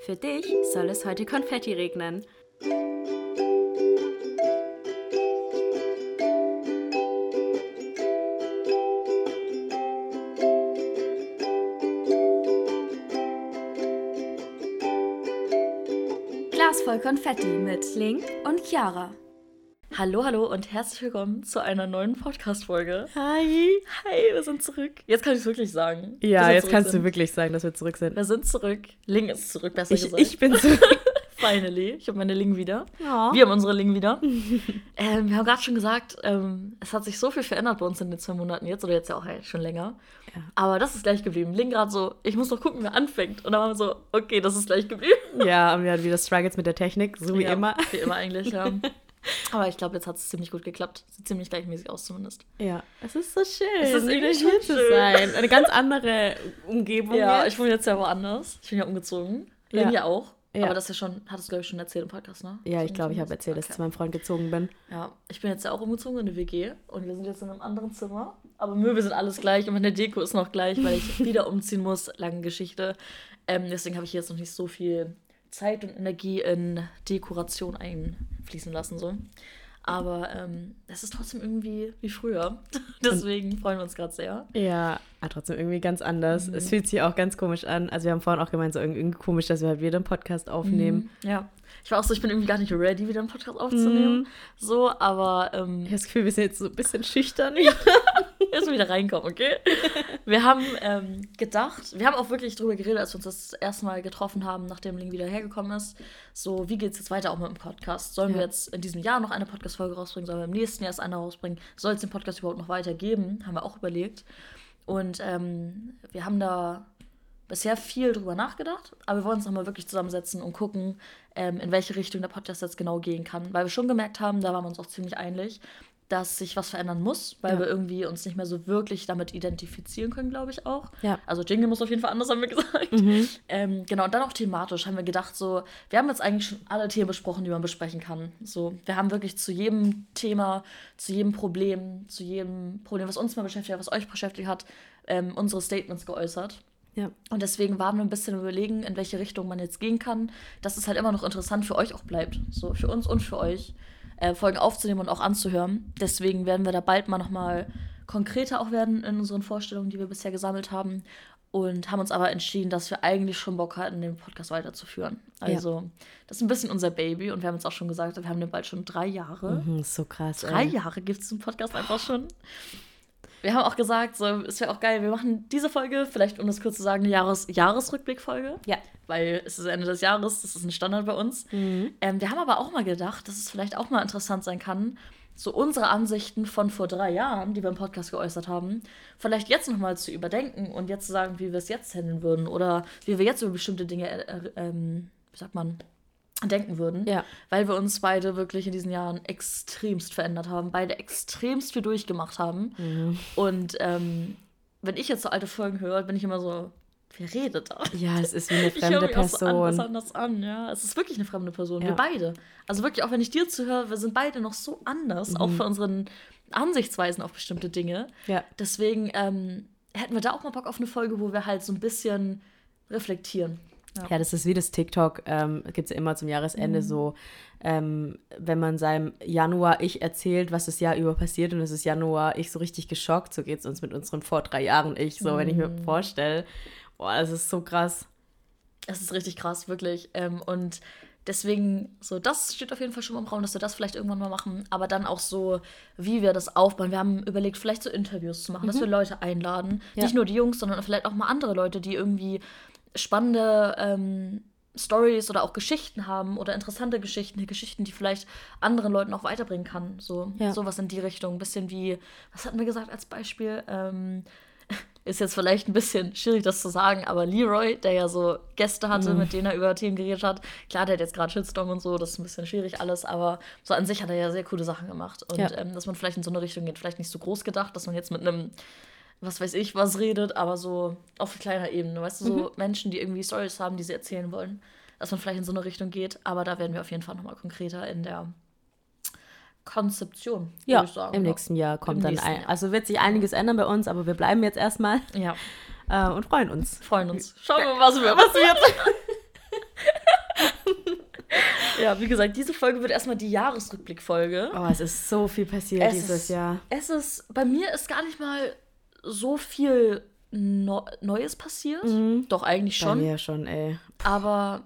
Für dich soll es heute Konfetti regnen. Glas voll Konfetti mit Link und Chiara. Hallo, hallo und herzlich willkommen zu einer neuen Podcast-Folge. Hi. Hi, wir sind zurück. Jetzt kann ich es wirklich sagen. Ja, jetzt kannst sind. du wirklich sagen, dass wir zurück sind. Wir sind zurück. Ling ist zurück, besser Ich, gesagt. ich bin zurück. Finally. Ich habe meine Ling wieder. Ja. Wir haben unsere Ling wieder. ähm, wir haben gerade schon gesagt, ähm, es hat sich so viel verändert bei uns in den zwei Monaten jetzt, oder jetzt ja auch halt schon länger. Ja. Aber das ist gleich geblieben. Ling gerade so, ich muss noch gucken, wer anfängt. Und dann waren wir so, okay, das ist gleich geblieben. ja, und wir hatten wieder Struggles mit der Technik, so wie Ja, immer. Wie immer eigentlich, ja. Aber ich glaube, jetzt hat es ziemlich gut geklappt. Sieht ziemlich gleichmäßig aus zumindest. Ja, es ist so schön, Es ist wieder irgendwie hier zu sein. Eine ganz andere Umgebung. Ja, jetzt. ich wohne jetzt ja woanders. Ich bin ja umgezogen. Ja. Ling ja auch. Ja. Aber das ist ja schon, hattest du, glaube ich, schon erzählt im Podcast, ne? ja, Dass ich glaube, ich habe erzählt, dass bist? ich zu meinem Freund gezogen bin. Ja, ich bin jetzt ja auch umgezogen in eine WG und wir sind jetzt in einem anderen Zimmer. Aber Möbel sind alles gleich und meine Deko ist noch gleich, weil ich wieder umziehen muss. Lange Geschichte. Ähm, deswegen habe ich jetzt noch nicht so viel Zeit und Energie in Dekoration einfließen lassen. So. Aber ähm, es ist trotzdem irgendwie wie früher. deswegen freuen wir uns gerade sehr. Ja, aber trotzdem irgendwie ganz anders. Mhm. Es fühlt sich auch ganz komisch an. Also wir haben vorhin auch gemeint, so irgendwie komisch, dass wir halt wieder einen Podcast aufnehmen. Ja. Ich war auch so, ich bin irgendwie gar nicht ready, wieder einen Podcast aufzunehmen. Mhm. So, aber ähm, Ich habe das Gefühl, wir sind jetzt so ein bisschen schüchtern. Erst wieder reinkommen, okay? Wir haben ähm, gedacht, wir haben auch wirklich drüber geredet, als wir uns das erste Mal getroffen haben, nachdem Ling wieder hergekommen ist. So, wie geht es jetzt weiter auch mit dem Podcast? Sollen wir Ja. jetzt in diesem Jahr noch eine Podcast-Folge rausbringen? Sollen wir im nächsten Jahr erst eine rausbringen? Soll es den Podcast überhaupt noch weitergeben? Haben wir auch überlegt. Und ähm, wir haben da bisher viel drüber nachgedacht, aber wir wollen uns nochmal wirklich zusammensetzen und gucken, ähm, in welche Richtung der Podcast jetzt genau gehen kann. Weil wir schon gemerkt haben, da waren wir uns auch ziemlich einig, dass sich was verändern muss, weil Ja. wir irgendwie uns nicht mehr so wirklich damit identifizieren können, glaube ich auch. Ja. Also Jingle muss auf jeden Fall anders, haben wir gesagt. Ähm, genau, und dann auch thematisch haben wir gedacht, so, wir haben jetzt eigentlich schon alle Themen besprochen, die man besprechen kann. So, wir haben wirklich zu jedem Thema, zu jedem Problem, zu jedem Problem, was uns mal beschäftigt hat, was euch beschäftigt hat, ähm, unsere Statements geäußert. Ja. Und deswegen waren wir ein bisschen überlegen, in welche Richtung man jetzt gehen kann, dass es halt immer noch interessant für euch auch bleibt. So für uns und für euch, äh, Folgen aufzunehmen und auch anzuhören. Deswegen werden wir da bald mal nochmal konkreter auch werden in unseren Vorstellungen, die wir bisher gesammelt haben. Und haben uns aber entschieden, dass wir eigentlich schon Bock hatten, den Podcast weiterzuführen. Also, das ist ein bisschen unser Baby. Und wir haben jetzt auch schon gesagt, wir haben den bald schon drei Jahre. Mhm, so krass. Drei ey. Jahre gibt es den Podcast einfach schon. Wir haben auch gesagt, so, es wäre auch geil, wir machen diese Folge, vielleicht um das kurz zu sagen, eine Jahres Jahresrückblickfolge. Ja. Weil es ist Ende des Jahres, das ist ein Standard bei uns. Mhm. Ähm, wir haben aber auch mal gedacht, dass es vielleicht auch mal interessant sein kann, so unsere Ansichten von vor drei Jahren, die wir im Podcast geäußert haben, vielleicht jetzt nochmal zu überdenken und jetzt zu sagen, wie wir es jetzt handeln würden oder wie wir jetzt über bestimmte Dinge, äh, äh, ähm, wie sagt man, denken würden. Ja. Weil wir uns beide wirklich in diesen Jahren extremst verändert haben, beide extremst viel durchgemacht haben. Mhm. Und ähm, wenn ich jetzt so alte Folgen höre, bin ich immer so, wer redet da? Ja, es ist wie eine Ich höre fremde mich auch so anders, Person. anders an, ja. Es ist wirklich eine fremde Person, wir Ja. beide. Also wirklich, auch wenn ich dir zuhöre, wir sind beide noch so anders, auch Mhm. für unseren Ansichtsweisen auf bestimmte Dinge. Ja. Deswegen ähm, hätten wir da auch mal Bock auf eine Folge, wo wir halt so ein bisschen reflektieren. Ja, das ist wie das TikTok, ähm, gibt es ja immer zum Jahresende Mhm. so, ähm, wenn man seinem Januar-Ich erzählt, was das Jahr über passiert und es ist Januar-Ich so richtig geschockt, so geht es uns mit unserem vor drei Jahren-Ich, so wenn ich mir Mhm. vorstelle, boah, das ist so krass. Es ist richtig krass, wirklich. Ähm, und deswegen, so, das steht auf jeden Fall schon mal im Raum, dass wir das vielleicht irgendwann mal machen. Aber dann auch so, wie wir das aufbauen. Wir haben überlegt, vielleicht so Interviews zu machen, dass wir Leute einladen. Mhm. Ja. Nicht nur die Jungs, sondern vielleicht auch mal andere Leute, die irgendwie spannende ähm, Stories oder auch Geschichten haben oder interessante Geschichten, Geschichten, die vielleicht anderen Leuten auch weiterbringen kann. So Ja. sowas in die Richtung. Ein bisschen wie, was hatten wir gesagt als Beispiel? Ähm, ist jetzt vielleicht ein bisschen schwierig, das zu sagen, aber Leroy, der ja so Gäste hatte, mit denen er über Themen geredet hat, klar, der hat jetzt gerade Shitstorm und so, das ist ein bisschen schwierig alles, aber so an sich hat er ja sehr coole Sachen gemacht. Und Ja. ähm, dass man vielleicht in so eine Richtung geht, vielleicht nicht so groß gedacht, dass man jetzt mit einem, was weiß ich, was redet, aber so auf kleiner Ebene, weißt du, so Menschen, die irgendwie Stories haben, die sie erzählen wollen, dass man vielleicht in so eine Richtung geht, aber da werden wir auf jeden Fall nochmal konkreter in der Konzeption, Ja, würde ich sagen. im nächsten Jahr kommt Im dann ein, Jahr. also wird sich einiges ändern bei uns, aber wir bleiben jetzt erstmal Ja, äh, und freuen uns. freuen uns. Schauen wir mal, was wird. Was wird. Ja, wie gesagt, diese Folge wird erstmal die Jahresrückblickfolge. Oh, es ist so viel passiert Es dieses ist, Jahr. Es ist, bei mir ist gar nicht mal so viel Neu Neues passiert. Doch, eigentlich Mhm. Bei schon. mir schon, ey. Aber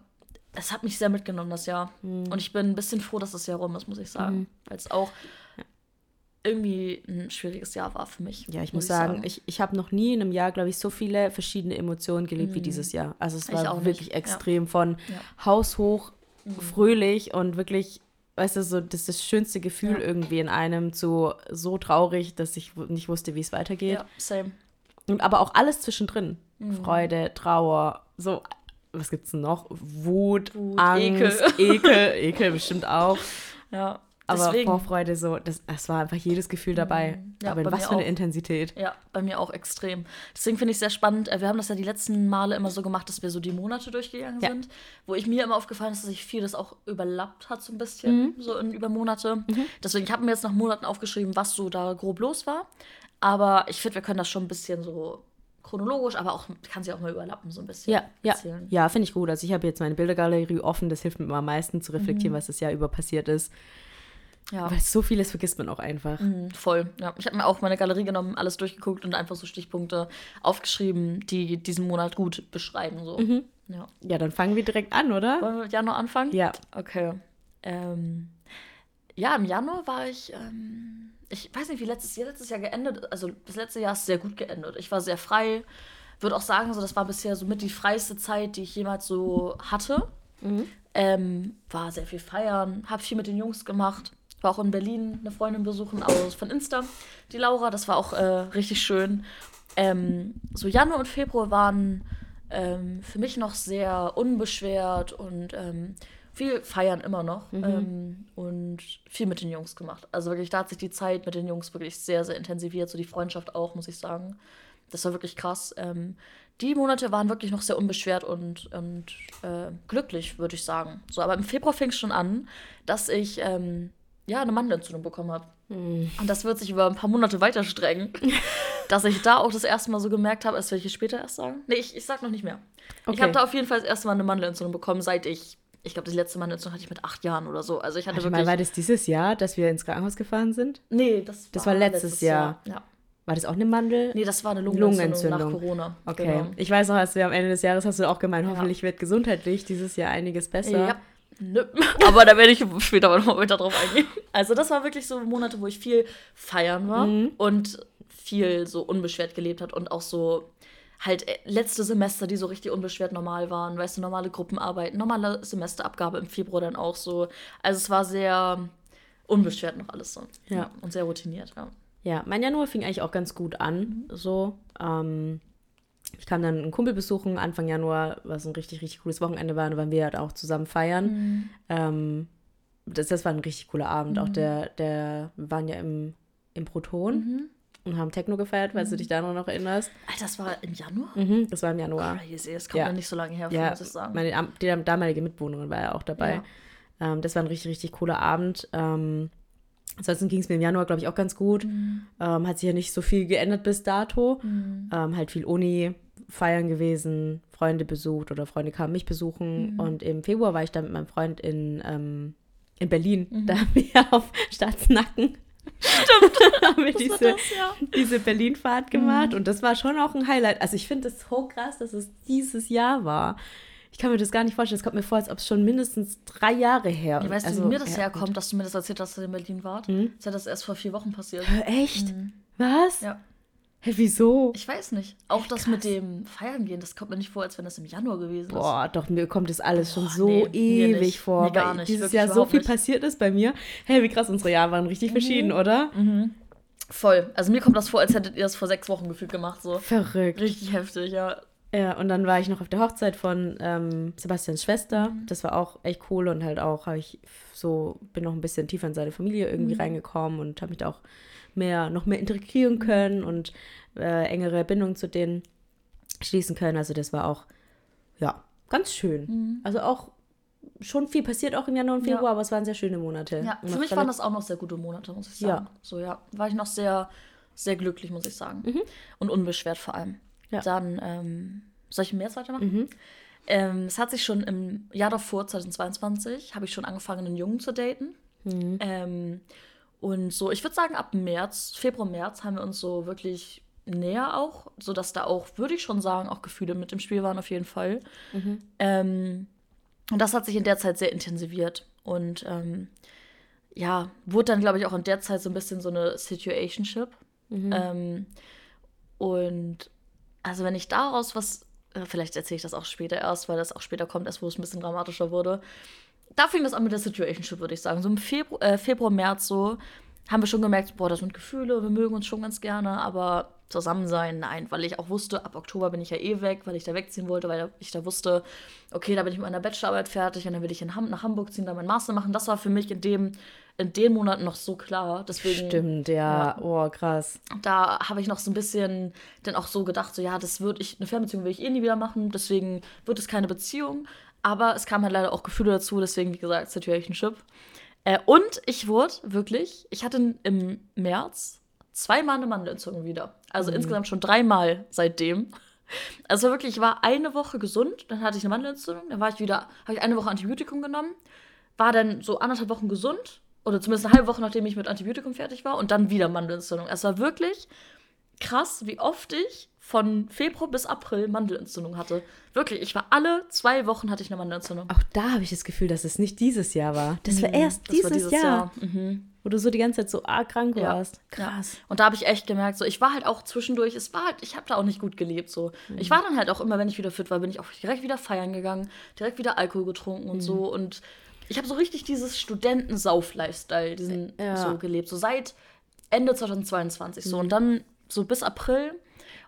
es hat mich sehr mitgenommen, das Jahr. Mhm. Und ich bin ein bisschen froh, dass das Jahr rum ist, muss ich sagen. Weil es auch irgendwie ein schwieriges Jahr war für mich. Ja, ich muss sagen, ich, ich habe noch nie in einem Jahr, glaube ich, so viele verschiedene Emotionen gelebt wie dieses Jahr. Also es Mhm. War nicht, wirklich ja. extrem von Ja. Mhm. haushoch, fröhlich und wirklich, weißt du, so das ist das schönste Gefühl Ja. irgendwie in einem zu so traurig, dass ich nicht wusste, wie es weitergeht. Ja, same. Und aber auch alles zwischendrin. Mhm. Freude, Trauer, so, was gibt's denn noch? Wut, Wut, Angst, Ekel, Ekel, bestimmt auch. Ja, Aber deswegen. Vorfreude, so, das, es war einfach jedes Gefühl dabei. Ja, aber was für eine auch. Intensität. Ja, bei mir auch extrem. Deswegen finde ich es sehr spannend. äh, Wir haben das ja die letzten Male immer so gemacht, dass wir so die Monate durchgegangen Ja. sind. Wo ich mir immer aufgefallen ist, dass sich vieles auch überlappt hat, so ein bisschen, Mhm. so in über Monate. Deswegen, ich habe mir jetzt nach Monaten aufgeschrieben, was so da grob los war. Aber ich finde, wir können das schon ein bisschen so chronologisch, aber auch, kann sie auch mal überlappen, so ein bisschen Ja, ja, erzählen. ja, finde ich gut. Also ich habe jetzt meine Bildergalerie offen, das hilft mir am meisten zu reflektieren, Mhm. was das Jahr über passiert ist. Ja. Weil so vieles vergisst man auch einfach. Mhm, Voll. Ja. Ich habe mir auch meine Galerie genommen, alles durchgeguckt und einfach so Stichpunkte aufgeschrieben, die diesen Monat gut beschreiben. So. Mhm. Ja. Ja, dann fangen wir direkt an, oder? Wollen wir mit Januar anfangen? Ja. Okay. Ähm, ja, im Januar war ich, ähm, ich weiß nicht, wie letztes Jahr, letztes Jahr geendet, also das letzte Jahr ist sehr gut geendet. Ich war sehr frei. Würde auch sagen, so, das war bisher so mit die freiste Zeit, die ich jemals so hatte. Ähm, war sehr viel feiern, habe viel mit den Jungs gemacht. War auch in Berlin eine Freundin besuchen aus von Insta, die Laura. Das war auch äh, richtig schön. Ähm, so Januar und Februar waren ähm, für mich noch sehr unbeschwert und ähm, viel feiern immer noch ähm, und viel mit den Jungs gemacht. Also wirklich, da hat sich die Zeit mit den Jungs wirklich sehr, sehr intensiviert, so die Freundschaft auch, muss ich sagen. Das war wirklich krass. Ähm, die Monate waren wirklich noch sehr unbeschwert und, und äh, glücklich, würde ich sagen. So, aber im Februar fing es schon an, dass ich ähm, ja eine Mandelentzündung bekommen habe. Und das wird sich über ein paar Monate weiter strengen, dass ich da auch das erste Mal so gemerkt habe, das will ich später erst sagen. Nee, ich, ich sag noch nicht mehr. Ich Okay. habe da auf jeden Fall das erste Mal eine Mandelentzündung bekommen, seit ich, ich glaube, die letzte Mandelentzündung hatte ich mit acht Jahren oder so. Also ich hatte Warte wirklich. mal, war das dieses Jahr, dass wir ins Krankenhaus gefahren sind? nee, das, Das war letztes Jahr. Ja. War das auch eine Mandel? Nee, das war eine Lungenentzündung, Lungenentzündung. nach Corona. Okay. Genau. Ich weiß noch, als wir am Ende des Jahres hast du auch gemeint, hoffentlich wird gesundheitlich dieses Jahr einiges besser. Ja. Nö. Aber da werde ich später mal noch weiter drauf eingehen. Also, das war wirklich so Monate, wo ich viel feiern war Mhm. und viel so unbeschwert gelebt hat und auch so halt äh, letzte Semester, die so richtig unbeschwert normal waren, weißt du, normale Gruppenarbeiten, normale Semesterabgabe im Februar dann auch so. Also, es war sehr unbeschwert noch alles so. Ja. Und sehr routiniert, ja. Ja, mein Januar fing eigentlich auch ganz gut an. So, ähm, ich kam dann einen Kumpel besuchen Anfang Januar, was ein richtig, richtig cooles Wochenende war. Da waren wir halt auch zusammen feiern. Ähm, das, das war ein richtig cooler Abend. Auch der, der, wir waren ja im, im Proton und haben Techno gefeiert, falls du dich da noch erinnerst. Alter, das war im Januar? Mhm, das war im Januar. Crazy, das kommt Ja. ja nicht so lange her, Ja, muss ich sagen. meine die damalige Mitbewohnerin war ja auch dabei. Ähm, das war ein richtig, richtig cooler Abend. Ähm, ansonsten ging es mir im Januar, glaube ich, auch ganz gut. Mhm. Ähm, hat sich ja nicht so viel geändert bis dato. Ähm, halt viel Uni, feiern gewesen, Freunde besucht oder Freunde kamen mich besuchen. Mhm. Und im Februar war ich dann mit meinem Freund in, ähm, in Berlin. Mhm. Da haben wir auf Staatsnacken. Stimmt. haben wir diese, das, ja. diese Berlin-Fahrt gemacht Mhm. und das war schon auch ein Highlight. Also ich finde es so krass, dass es dieses Jahr war. Ich kann mir das gar nicht vorstellen. Es kommt mir vor, als ob es schon mindestens drei Jahre her Ich weiß, also, wie mir das ja, herkommt, dass du mir das erzählt hast, dass ihr in Berlin wart. Das ist ja das erst vor vier Wochen passiert. Echt? Was? Ja. Hä, wieso? Ich weiß nicht. Auch das mit dem Feiern gehen, das kommt mir nicht vor, als wenn das im Januar gewesen ist. Boah, doch, mir kommt das alles schon Boah, so nee, ewig nicht. vor. Mir gar nicht, dieses Jahr so viel nicht. Mhm. passiert ist bei mir. Hey, wie krass, unsere Jahre waren richtig verschieden, oder? Voll. Also mir kommt das vor, als hättet ihr das vor sechs Wochen gefühlt gemacht. So. Verrückt. Richtig heftig, ja. Ja, und dann war ich noch auf der Hochzeit von ähm, Sebastians Schwester. Mhm. Das war auch echt cool und halt auch habe ich so bin noch ein bisschen tiefer in seine Familie Mhm. irgendwie reingekommen und habe mich da auch mehr noch mehr integrieren können und äh, engere Bindungen zu denen schließen können. Also das war auch ja ganz schön. Also auch schon viel passiert auch im Januar und Mhm. Ja. Februar, aber es waren sehr schöne Monate. Ja, für mich waren das auch noch sehr gute Monate, muss ich sagen. Ja. So, ja. War ich noch sehr, sehr glücklich, muss ich sagen. Und unbeschwert vor allem. Ja. Dann, ähm, soll ich im März weitermachen? Ähm, es hat sich schon im Jahr davor, 2022, habe ich schon angefangen, einen Jungen zu daten. Mhm. Ähm, und so, ich würde sagen, ab März, Februar, März haben wir uns so wirklich näher auch, sodass da auch, würde ich schon sagen, auch Gefühle mit im Spiel waren auf jeden Fall. Mhm. Ähm, und das hat sich in der Zeit sehr intensiviert. Und ähm, ja, wurde dann, glaube ich, auch in der Zeit so ein bisschen so eine Situationship. Mhm. Ähm, und also wenn ich daraus was, äh, vielleicht erzähle ich das auch später erst, weil das auch später kommt, erst wo es ein bisschen dramatischer wurde. Da fing das an mit der Situationship, würde ich sagen. So im Februar, äh, Februar, März so haben wir schon gemerkt, boah, das sind Gefühle, wir mögen uns schon ganz gerne, aber zusammen sein, nein, weil ich auch wusste, ab Oktober bin ich ja eh weg, weil ich da wegziehen wollte, weil ich da wusste, okay, da bin ich mit meiner Bachelorarbeit fertig und dann will ich in Ham nach Hamburg ziehen, da mein Master machen. Das war für mich in dem in den Monaten noch so klar. Deswegen, Stimmt, ja. ja. Oh, krass. Da habe ich noch so ein bisschen dann auch so gedacht, so ja, das würde ich, eine Fernbeziehung will ich eh nie wieder machen, deswegen wird es keine Beziehung. Aber es kamen halt leider auch Gefühle dazu, deswegen, wie gesagt, Situationship. Äh, und ich wurde wirklich, ich hatte im März zweimal eine Mandelentzündung wieder. Also mhm. insgesamt schon dreimal seitdem. Also wirklich, ich war eine Woche gesund, dann hatte ich eine Mandelentzündung, dann war ich wieder, habe ich eine Woche Antibiotikum genommen, war dann so anderthalb Wochen gesund oder zumindest eine halbe Woche, nachdem ich mit Antibiotikum fertig war und dann wieder Mandelentzündung. Es war wirklich krass, wie oft ich von Februar bis April Mandelentzündung hatte. Wirklich, ich war alle zwei Wochen hatte ich eine Mandelentzündung. Auch da habe ich das Gefühl, dass es nicht dieses Jahr war. Das war mhm, erst das dieses, war dieses, Jahr. Jahr. Mhm. Wo du so die ganze Zeit so arg krank warst. Ja. Krass. Und da habe ich echt gemerkt, so ich war halt auch zwischendurch, es war halt, ich habe da auch nicht gut gelebt. So. Mhm. Ich war dann halt auch immer, wenn ich wieder fit war, bin ich auch direkt wieder feiern gegangen, direkt wieder Alkohol getrunken und mhm. so. Und ich habe so richtig dieses Studentensauf-Lifestyle, diesen ja. so gelebt. So seit Ende 2022 so. Und mhm. dann so bis April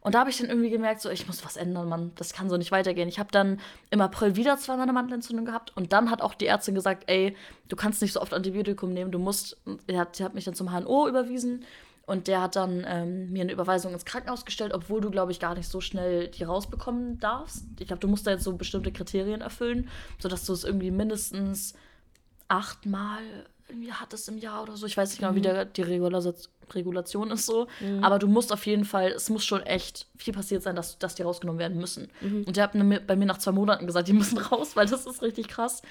und da habe ich dann irgendwie gemerkt, so, ich muss was ändern, Mann. Das kann so nicht weitergehen. Ich habe dann im April wieder zweimal eine Mandelentzündung gehabt. Und dann hat auch die Ärztin gesagt, ey, du kannst nicht so oft Antibiotikum nehmen. Du musst, er hat, hat mich dann zum HNO überwiesen. Und der hat dann ähm, mir eine Überweisung ins Krankenhaus gestellt, obwohl du, glaube ich, gar nicht so schnell die rausbekommen darfst. Ich glaube, du musst da jetzt so bestimmte Kriterien erfüllen, sodass du es irgendwie mindestens achtmal irgendwie hattest im Jahr oder so. Ich weiß nicht genau, mhm. wie der, die Regulation Regulation ist so. Mhm. Aber du musst auf jeden Fall, es muss schon echt viel passiert sein, dass, dass die rausgenommen werden müssen. Mhm. Und der hat bei mir nach zwei Monaten gesagt, die müssen raus, weil das ist richtig krass.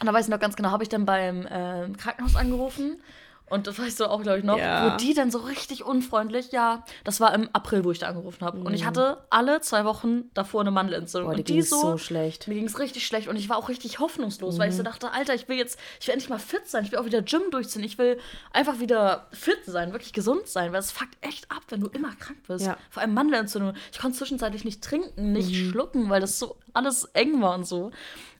Und da weiß ich noch ganz genau, habe ich dann beim äh, Krankenhaus angerufen und das weißt du auch, glaube ich, noch, ja. wo die dann so richtig unfreundlich, ja, das war im April, wo ich da angerufen habe. Mhm. Und ich mhm. hatte alle zwei Wochen davor eine Mandelentzündung. Boah, und die so, so schlecht. Mir ging es richtig schlecht und ich war auch richtig hoffnungslos, mhm. weil ich so mhm. dachte, Alter, ich will jetzt, ich will endlich mal fit sein, ich will auch wieder Gym durchziehen, ich will einfach wieder fit sein, wirklich gesund sein, weil es fuckt echt ab, wenn du immer krank bist. Ja. Vor allem Mandelentzündung. Ich konnte zwischenzeitlich nicht trinken, nicht mhm. schlucken, weil das so alles eng war und so.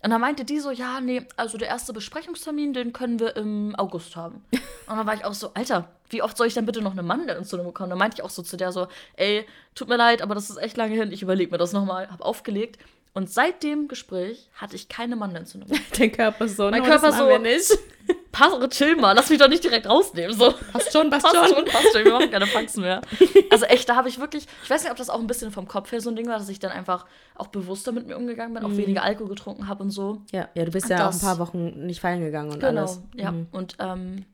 Und dann meinte die so, ja, nee, also der erste Besprechungstermin, den können wir im August haben. Und dann war ich auch so, Alter, wie oft soll ich denn bitte noch eine Mandelentzündung bekommen? Dann meinte ich auch so zu der so, ey, tut mir leid, aber das ist echt lange hin, ich überlege mir das nochmal. Hab aufgelegt. Und seit dem Gespräch hatte ich keine Mandelentzündung. Dein Körper so, mein no, Körper so, nicht. pass, chill mal, lass mich doch nicht direkt rausnehmen. So. Passt schon, passt, passt schon. Passt schon, wir machen keine Faxen mehr. Also echt, da habe ich wirklich, ich weiß nicht, ob das auch ein bisschen vom Kopf her so ein Ding war, dass ich dann einfach auch bewusster mit mir umgegangen bin, auch mhm. weniger Alkohol getrunken habe und so. Ja, ja, du bist ja das, auch ein paar Wochen nicht feiern gegangen und genau, alles. ja. Mhm. Und ähm,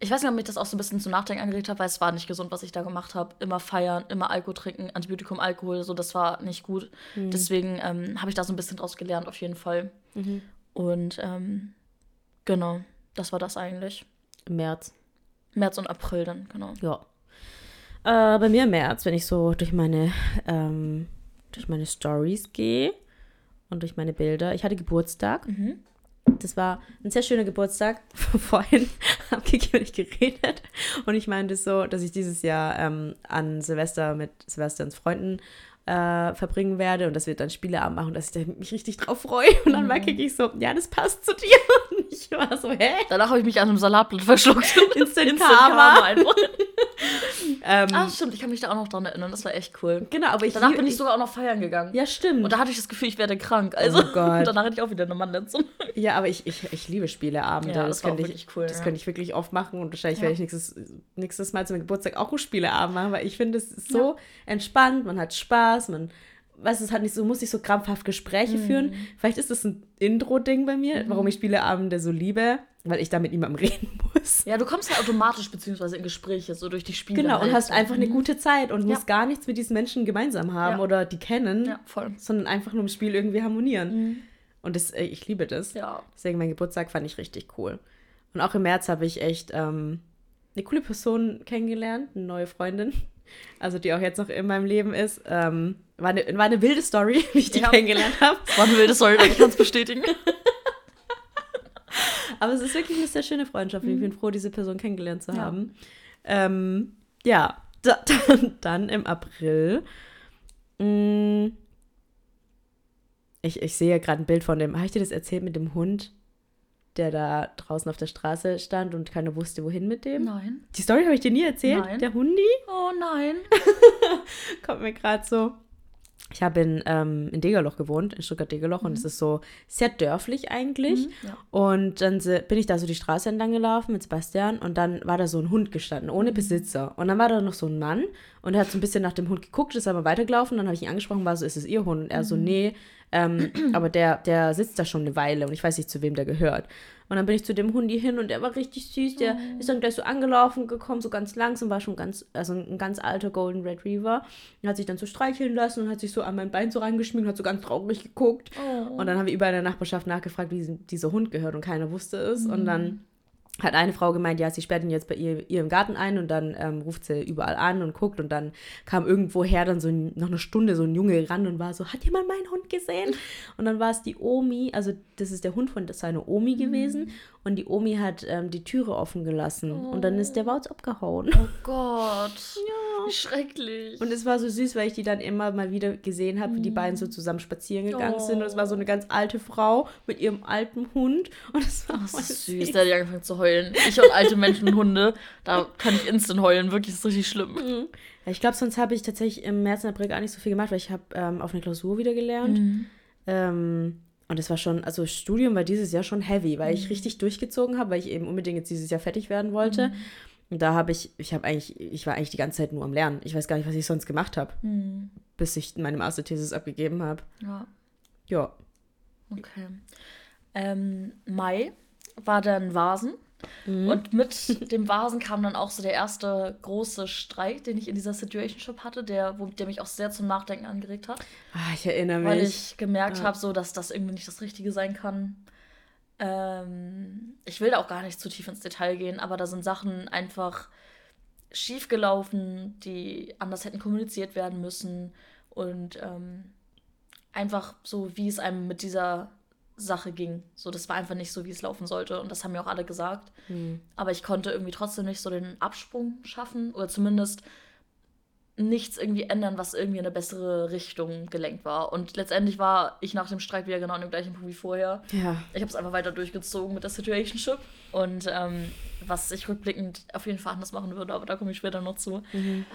ich weiß nicht, ob mich das auch so ein bisschen zum Nachdenken angeregt hat, weil es war nicht gesund, was ich da gemacht habe. Immer feiern, immer Alkohol trinken, Antibiotikum, Alkohol, so, das war nicht gut. Mhm. Deswegen ähm, habe ich da so ein bisschen draus gelernt, auf jeden Fall. Mhm. Und ähm, genau, das war das eigentlich. März. März und April dann, genau. Ja. Äh, bei mir im März, wenn ich so durch meine, ähm, durch meine Stories gehe und durch meine Bilder. Ich hatte Geburtstag. Mhm das war ein sehr schöner Geburtstag. Vorhin habe ich mit geredet und ich meinte so, dass ich dieses Jahr ähm, an Silvester mit Silvesterns Freunden äh, verbringen werde und dass wir dann Spieleabend machen, dass ich mich richtig drauf freue. Und dann mhm. merke ich so, ja, das passt zu dir. Und ich war so, hä? Danach habe ich mich an einem Salatblatt verschluckt. Instant, Instant Karma. Karma ähm, ah, stimmt, ich kann mich da auch noch dran erinnern. Das war echt cool. Genau, aber ich Danach bin ich sogar auch noch feiern gegangen. Ja, stimmt. Und da hatte ich das Gefühl, ich werde krank. Also, oh Gott. danach hatte ich auch wieder eine Mandelentzündung. Ja, aber ich, ich, ich liebe Spieleabende. Ja, das, das könnte ich, cool, das ja. könnte ich wirklich oft machen und wahrscheinlich ja. werde ich nächstes, nächstes Mal zum Geburtstag auch einen Spieleabend machen, weil ich finde, es ist so entspannt, man hat Spaß, man weißt es hat nicht so, muss ich so krampfhaft Gespräche mhm. führen. Vielleicht ist das ein Intro-Ding bei mir, mhm. warum ich Spieleabende so liebe. Weil ich da mit niemandem reden muss. Ja, du kommst ja automatisch beziehungsweise in Gespräche, so durch die Spiele. Genau, halt. und hast einfach eine Mhm. gute Zeit und Ja. musst gar nichts mit diesen Menschen gemeinsam haben Ja. oder die kennen, Ja, voll. sondern einfach nur im Spiel irgendwie harmonieren. Mhm. Und das, äh, ich liebe das. Ja. Deswegen mein Geburtstag fand ich richtig cool. Und auch im März habe ich echt ähm, eine coole Person kennengelernt, eine neue Freundin, also die auch jetzt noch in meinem Leben ist. Ähm, war, eine, war eine wilde Story, wie ich die Ja. kennengelernt habe. War eine wilde Story, ich kann es bestätigen. Aber es ist wirklich eine sehr schöne Freundschaft. und Ich bin froh, diese Person kennengelernt zu Mhm. Ja. haben. Ähm, ja, da, dann, dann im April. mh, ich, ich sehe ja gerade ein Bild von dem, habe ich dir das erzählt mit dem Hund, der da draußen auf der Straße stand und keiner wusste, wohin mit dem? Nein. Die Story habe ich dir nie erzählt. Nein. Der Hundi Oh nein. kommt mir gerade so. Ich habe in, ähm, in Degerloch gewohnt, in Stuttgart-Degerloch, und es ist so sehr dörflich eigentlich. Mhm, ja. Und dann bin ich da so die Straße entlang gelaufen mit Sebastian und dann war da so ein Hund gestanden, ohne Besitzer. Und dann war da noch so ein Mann und er hat so ein bisschen nach dem Hund geguckt, ist aber weitergelaufen. Dann habe ich ihn angesprochen, war so, ist es ihr Hund? Und er so, nee, ähm, aber der, der sitzt da schon eine Weile und ich weiß nicht, zu wem der gehört. Und dann bin ich zu dem Hundi hin und der war richtig süß. Der ist dann gleich so angelaufen gekommen, so ganz langsam, war schon ganz, also ein ganz alter Golden Retriever. Und hat sich dann so streicheln lassen und hat sich so an mein Bein so rangeschmiegt und hat so ganz traurig geguckt. Oh. Und dann haben wir überall in der Nachbarschaft nachgefragt, wie dieser Hund gehört und keiner wusste es. Und dann hat eine Frau gemeint, ja, sie sperrt ihn jetzt bei ihr, ihr im Garten ein und dann ähm, ruft sie überall an und guckt und dann kam irgendwoher dann so ein, nach einer Stunde so ein Junge ran und war so, hat jemand meinen Hund gesehen? Und dann war es die Omi, also das ist der Hund von seiner Omi gewesen und die Omi hat ähm, die Türe offen gelassen und dann ist der Bautz abgehauen. Oh Gott. Ja. Wie schrecklich. Und es war so süß, weil ich die dann immer mal wieder gesehen habe, wie die beiden so zusammen spazieren gegangen Oh. sind. Und es war so eine ganz alte Frau mit ihrem alten Hund. Und es war Oh, das ist süß. Da hat die angefangen zu heulen. Ich und alte Menschen und Hunde, da kann ich instant heulen. Wirklich, das ist richtig schlimm. Ja, ich glaube, sonst habe ich tatsächlich im März und April gar nicht so viel gemacht, weil ich habe ähm, auf eine Klausur wieder gelernt. Ähm, und es war schon, also Studium war dieses Jahr schon heavy, weil ich richtig durchgezogen habe, weil ich eben unbedingt jetzt dieses Jahr fertig werden wollte. Und da habe ich, ich habe eigentlich, ich war eigentlich die ganze Zeit nur am Lernen. Ich weiß gar nicht, was ich sonst gemacht habe, bis ich meine Masterthesis abgegeben habe. Ja, Ja. okay. Ähm, Mai war dann Vasen. Und mit dem Vasen kam dann auch so der erste große Streit, den ich in dieser Situationship hatte, der, wo, der mich auch sehr zum Nachdenken angeregt hat. Ah, ich erinnere mich. weil ich gemerkt Ja. habe, so dass das irgendwie nicht das Richtige sein kann. Ähm, ich will da auch gar nicht zu tief ins Detail gehen, aber da sind Sachen einfach schiefgelaufen, die anders hätten kommuniziert werden müssen und ähm, einfach so, wie es einem mit dieser Sache ging. So, das war einfach nicht so, wie es laufen sollte und das haben mir auch alle gesagt. Hm. Aber ich konnte irgendwie trotzdem nicht so den Absprung schaffen oder zumindest nichts irgendwie ändern, was irgendwie in eine bessere Richtung gelenkt war. Und letztendlich war ich nach dem Streit wieder genau an dem gleichen Punkt wie vorher. Ja. Ich habe es einfach weiter durchgezogen mit der Situationship. Und ähm, was ich rückblickend auf jeden Fall anders machen würde, aber da komme ich später noch zu.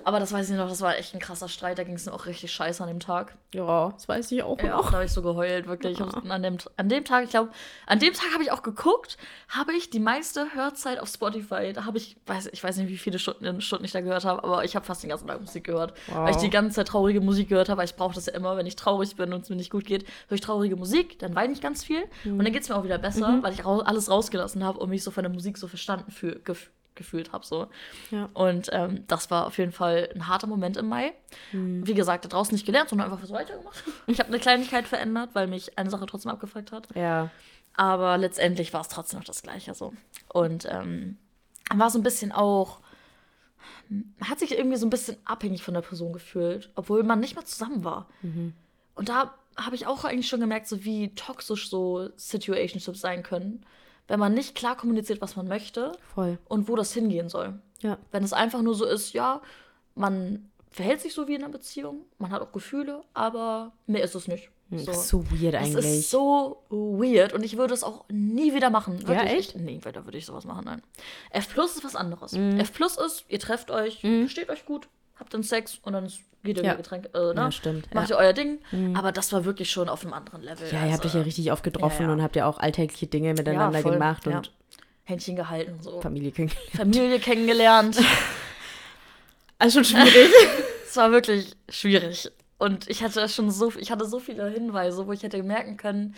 Aber das weiß ich noch, das war echt ein krasser Streit. Da ging es mir auch richtig scheiße an dem Tag. Ja, das weiß ich auch Ja, noch. da habe ich so geheult, wirklich. Ich hab's an, dem, an dem Tag, ich glaube, an dem Tag habe ich auch geguckt, habe ich die meiste Hörzeit auf Spotify. Da habe ich, weiß, ich weiß nicht, wie viele Stunden, Stunden ich da gehört habe, aber ich habe fast den ganzen Tag Musik gehört. Weil ich Wow. die ganze Zeit traurige Musik gehört habe, weil ich brauche das ja immer, wenn ich traurig bin und es mir nicht gut geht, höre ich traurige Musik, dann weine ich ganz viel und dann geht es mir auch wieder besser, weil ich rau alles rausgelassen habe und mich so von der Musik so verstanden fühl, gef gefühlt habe. So. Ja. Und ähm, das war auf jeden Fall ein harter Moment im Mai. Wie gesagt, da draußen nicht gelernt, sondern einfach was weitergemacht. Ich habe eine Kleinigkeit verändert, weil mich eine Sache trotzdem abgefuckt hat. Ja. Aber letztendlich war es trotzdem noch das Gleiche so. Und ähm, war so ein bisschen auch, man hat sich irgendwie so ein bisschen abhängig von der Person gefühlt, obwohl man nicht mal zusammen war. Und da habe ich auch eigentlich schon gemerkt, so wie toxisch so Situationships sein können, wenn man nicht klar kommuniziert, was man möchte Voll. und wo das hingehen soll. Ja. Wenn es einfach nur so ist, ja, man verhält sich so wie in einer Beziehung, man hat auch Gefühle, aber mehr ist es nicht. Das ist so weird Das eigentlich. ist so weird und ich würde es auch nie wieder machen. Wirklich. Ja, echt? Ich, nee, weiter würde ich sowas machen, nein. F Plus ist was anderes. Mhm. F Plus ist, ihr trefft euch, versteht euch gut, habt dann Sex und dann geht ihr Ja. wieder Getränk, äh, ne? Ja, stimmt, Macht ja. ihr euer Ding. Aber das war wirklich schon auf einem anderen Level. ja, ihr habt euch ja richtig oft getroffen und habt ja auch alltägliche Dinge miteinander gemacht und Händchen gehalten und so. Familie kennengelernt. Familie kennengelernt. Also schon schwierig. Es war wirklich schwierig. Und ich hatte schon so, ich hatte so viele Hinweise, wo ich hätte merken können,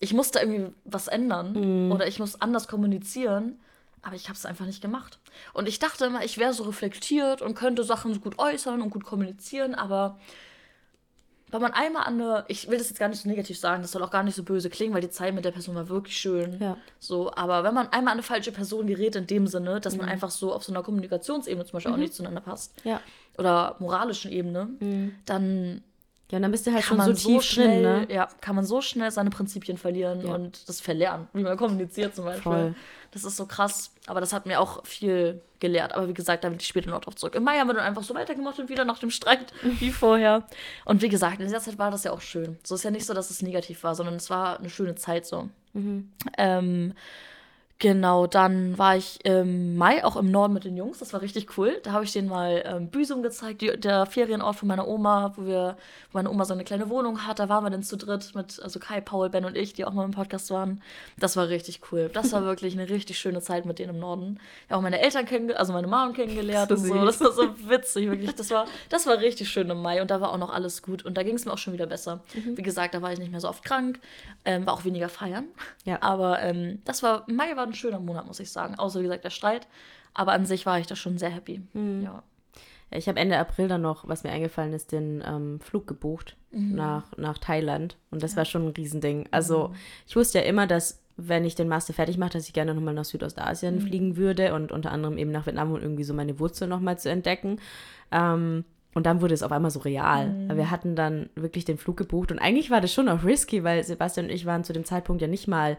ich musste irgendwie was ändern mhm. oder ich muss anders kommunizieren. Aber ich habe es einfach nicht gemacht. Und ich dachte immer, ich wäre so reflektiert und könnte Sachen so gut äußern und gut kommunizieren, aber wenn man einmal an eine, ich will das jetzt gar nicht so negativ sagen, das soll auch gar nicht so böse klingen, weil die Zeit mit der Person war wirklich schön. Ja. So, aber wenn man einmal an eine falsche Person gerät, in dem Sinne, dass mhm. man einfach so auf so einer Kommunikationsebene zum Beispiel mhm. auch nicht zueinander passt. Ja. Oder moralischen Ebene, mhm. dann ja, dann bist du halt schon so tief so schnell, drin, ne? Ja, kann man so schnell seine Prinzipien verlieren ja. und das verlernen, wie man kommuniziert zum Beispiel. Voll. Das ist so krass. Aber das hat mir auch viel gelehrt. Aber wie gesagt, da will ich später noch drauf zurück. Im Mai haben wir dann einfach so weitergemacht und wieder nach dem Streit wie vorher. Und wie gesagt, in dieser Zeit war das ja auch schön. So ist ja nicht so, dass es negativ war, sondern es war eine schöne Zeit so. Mhm. Ähm, Genau, dann war ich im Mai auch im Norden mit den Jungs. Das war richtig cool. Da habe ich denen mal ähm, Büsum gezeigt, die, der Ferienort von meiner Oma, wo wir, wo meine Oma so eine kleine Wohnung hat. Da waren wir dann zu dritt mit, also Kai, Paul, Ben und ich, die auch mal im Podcast waren. Das war richtig cool. Das war wirklich eine richtig schöne Zeit mit denen im Norden. Ja, auch meine Eltern kennengelernt, also meine Mom kennengelernt und so. Das war so witzig, wirklich. Das war, das war richtig schön im Mai und da war auch noch alles gut. Und da ging es mir auch schon wieder besser. Mhm. Wie gesagt, da war ich nicht mehr so oft krank, ähm, war auch weniger feiern. Ja. Aber ähm, das war, Mai war war ein schöner Monat, muss ich sagen. Außer, wie gesagt, der Streit. Aber an sich war ich da schon sehr happy. Mhm. Ja. Ich habe Ende April dann noch, was mir eingefallen ist, den ähm, Flug gebucht mhm. nach, nach Thailand. Und das ja. war schon ein Riesending. Also, mhm. ich wusste ja immer, dass, wenn ich den Master fertig mache, dass ich gerne nochmal nach Südostasien mhm. fliegen würde und unter anderem eben nach Vietnam, um irgendwie so meine Wurzeln nochmal zu entdecken. Ähm, und dann wurde es auf einmal so real. Mhm. Wir hatten dann wirklich den Flug gebucht und eigentlich war das schon auch risky, weil Sebastian und ich waren zu dem Zeitpunkt ja nicht mal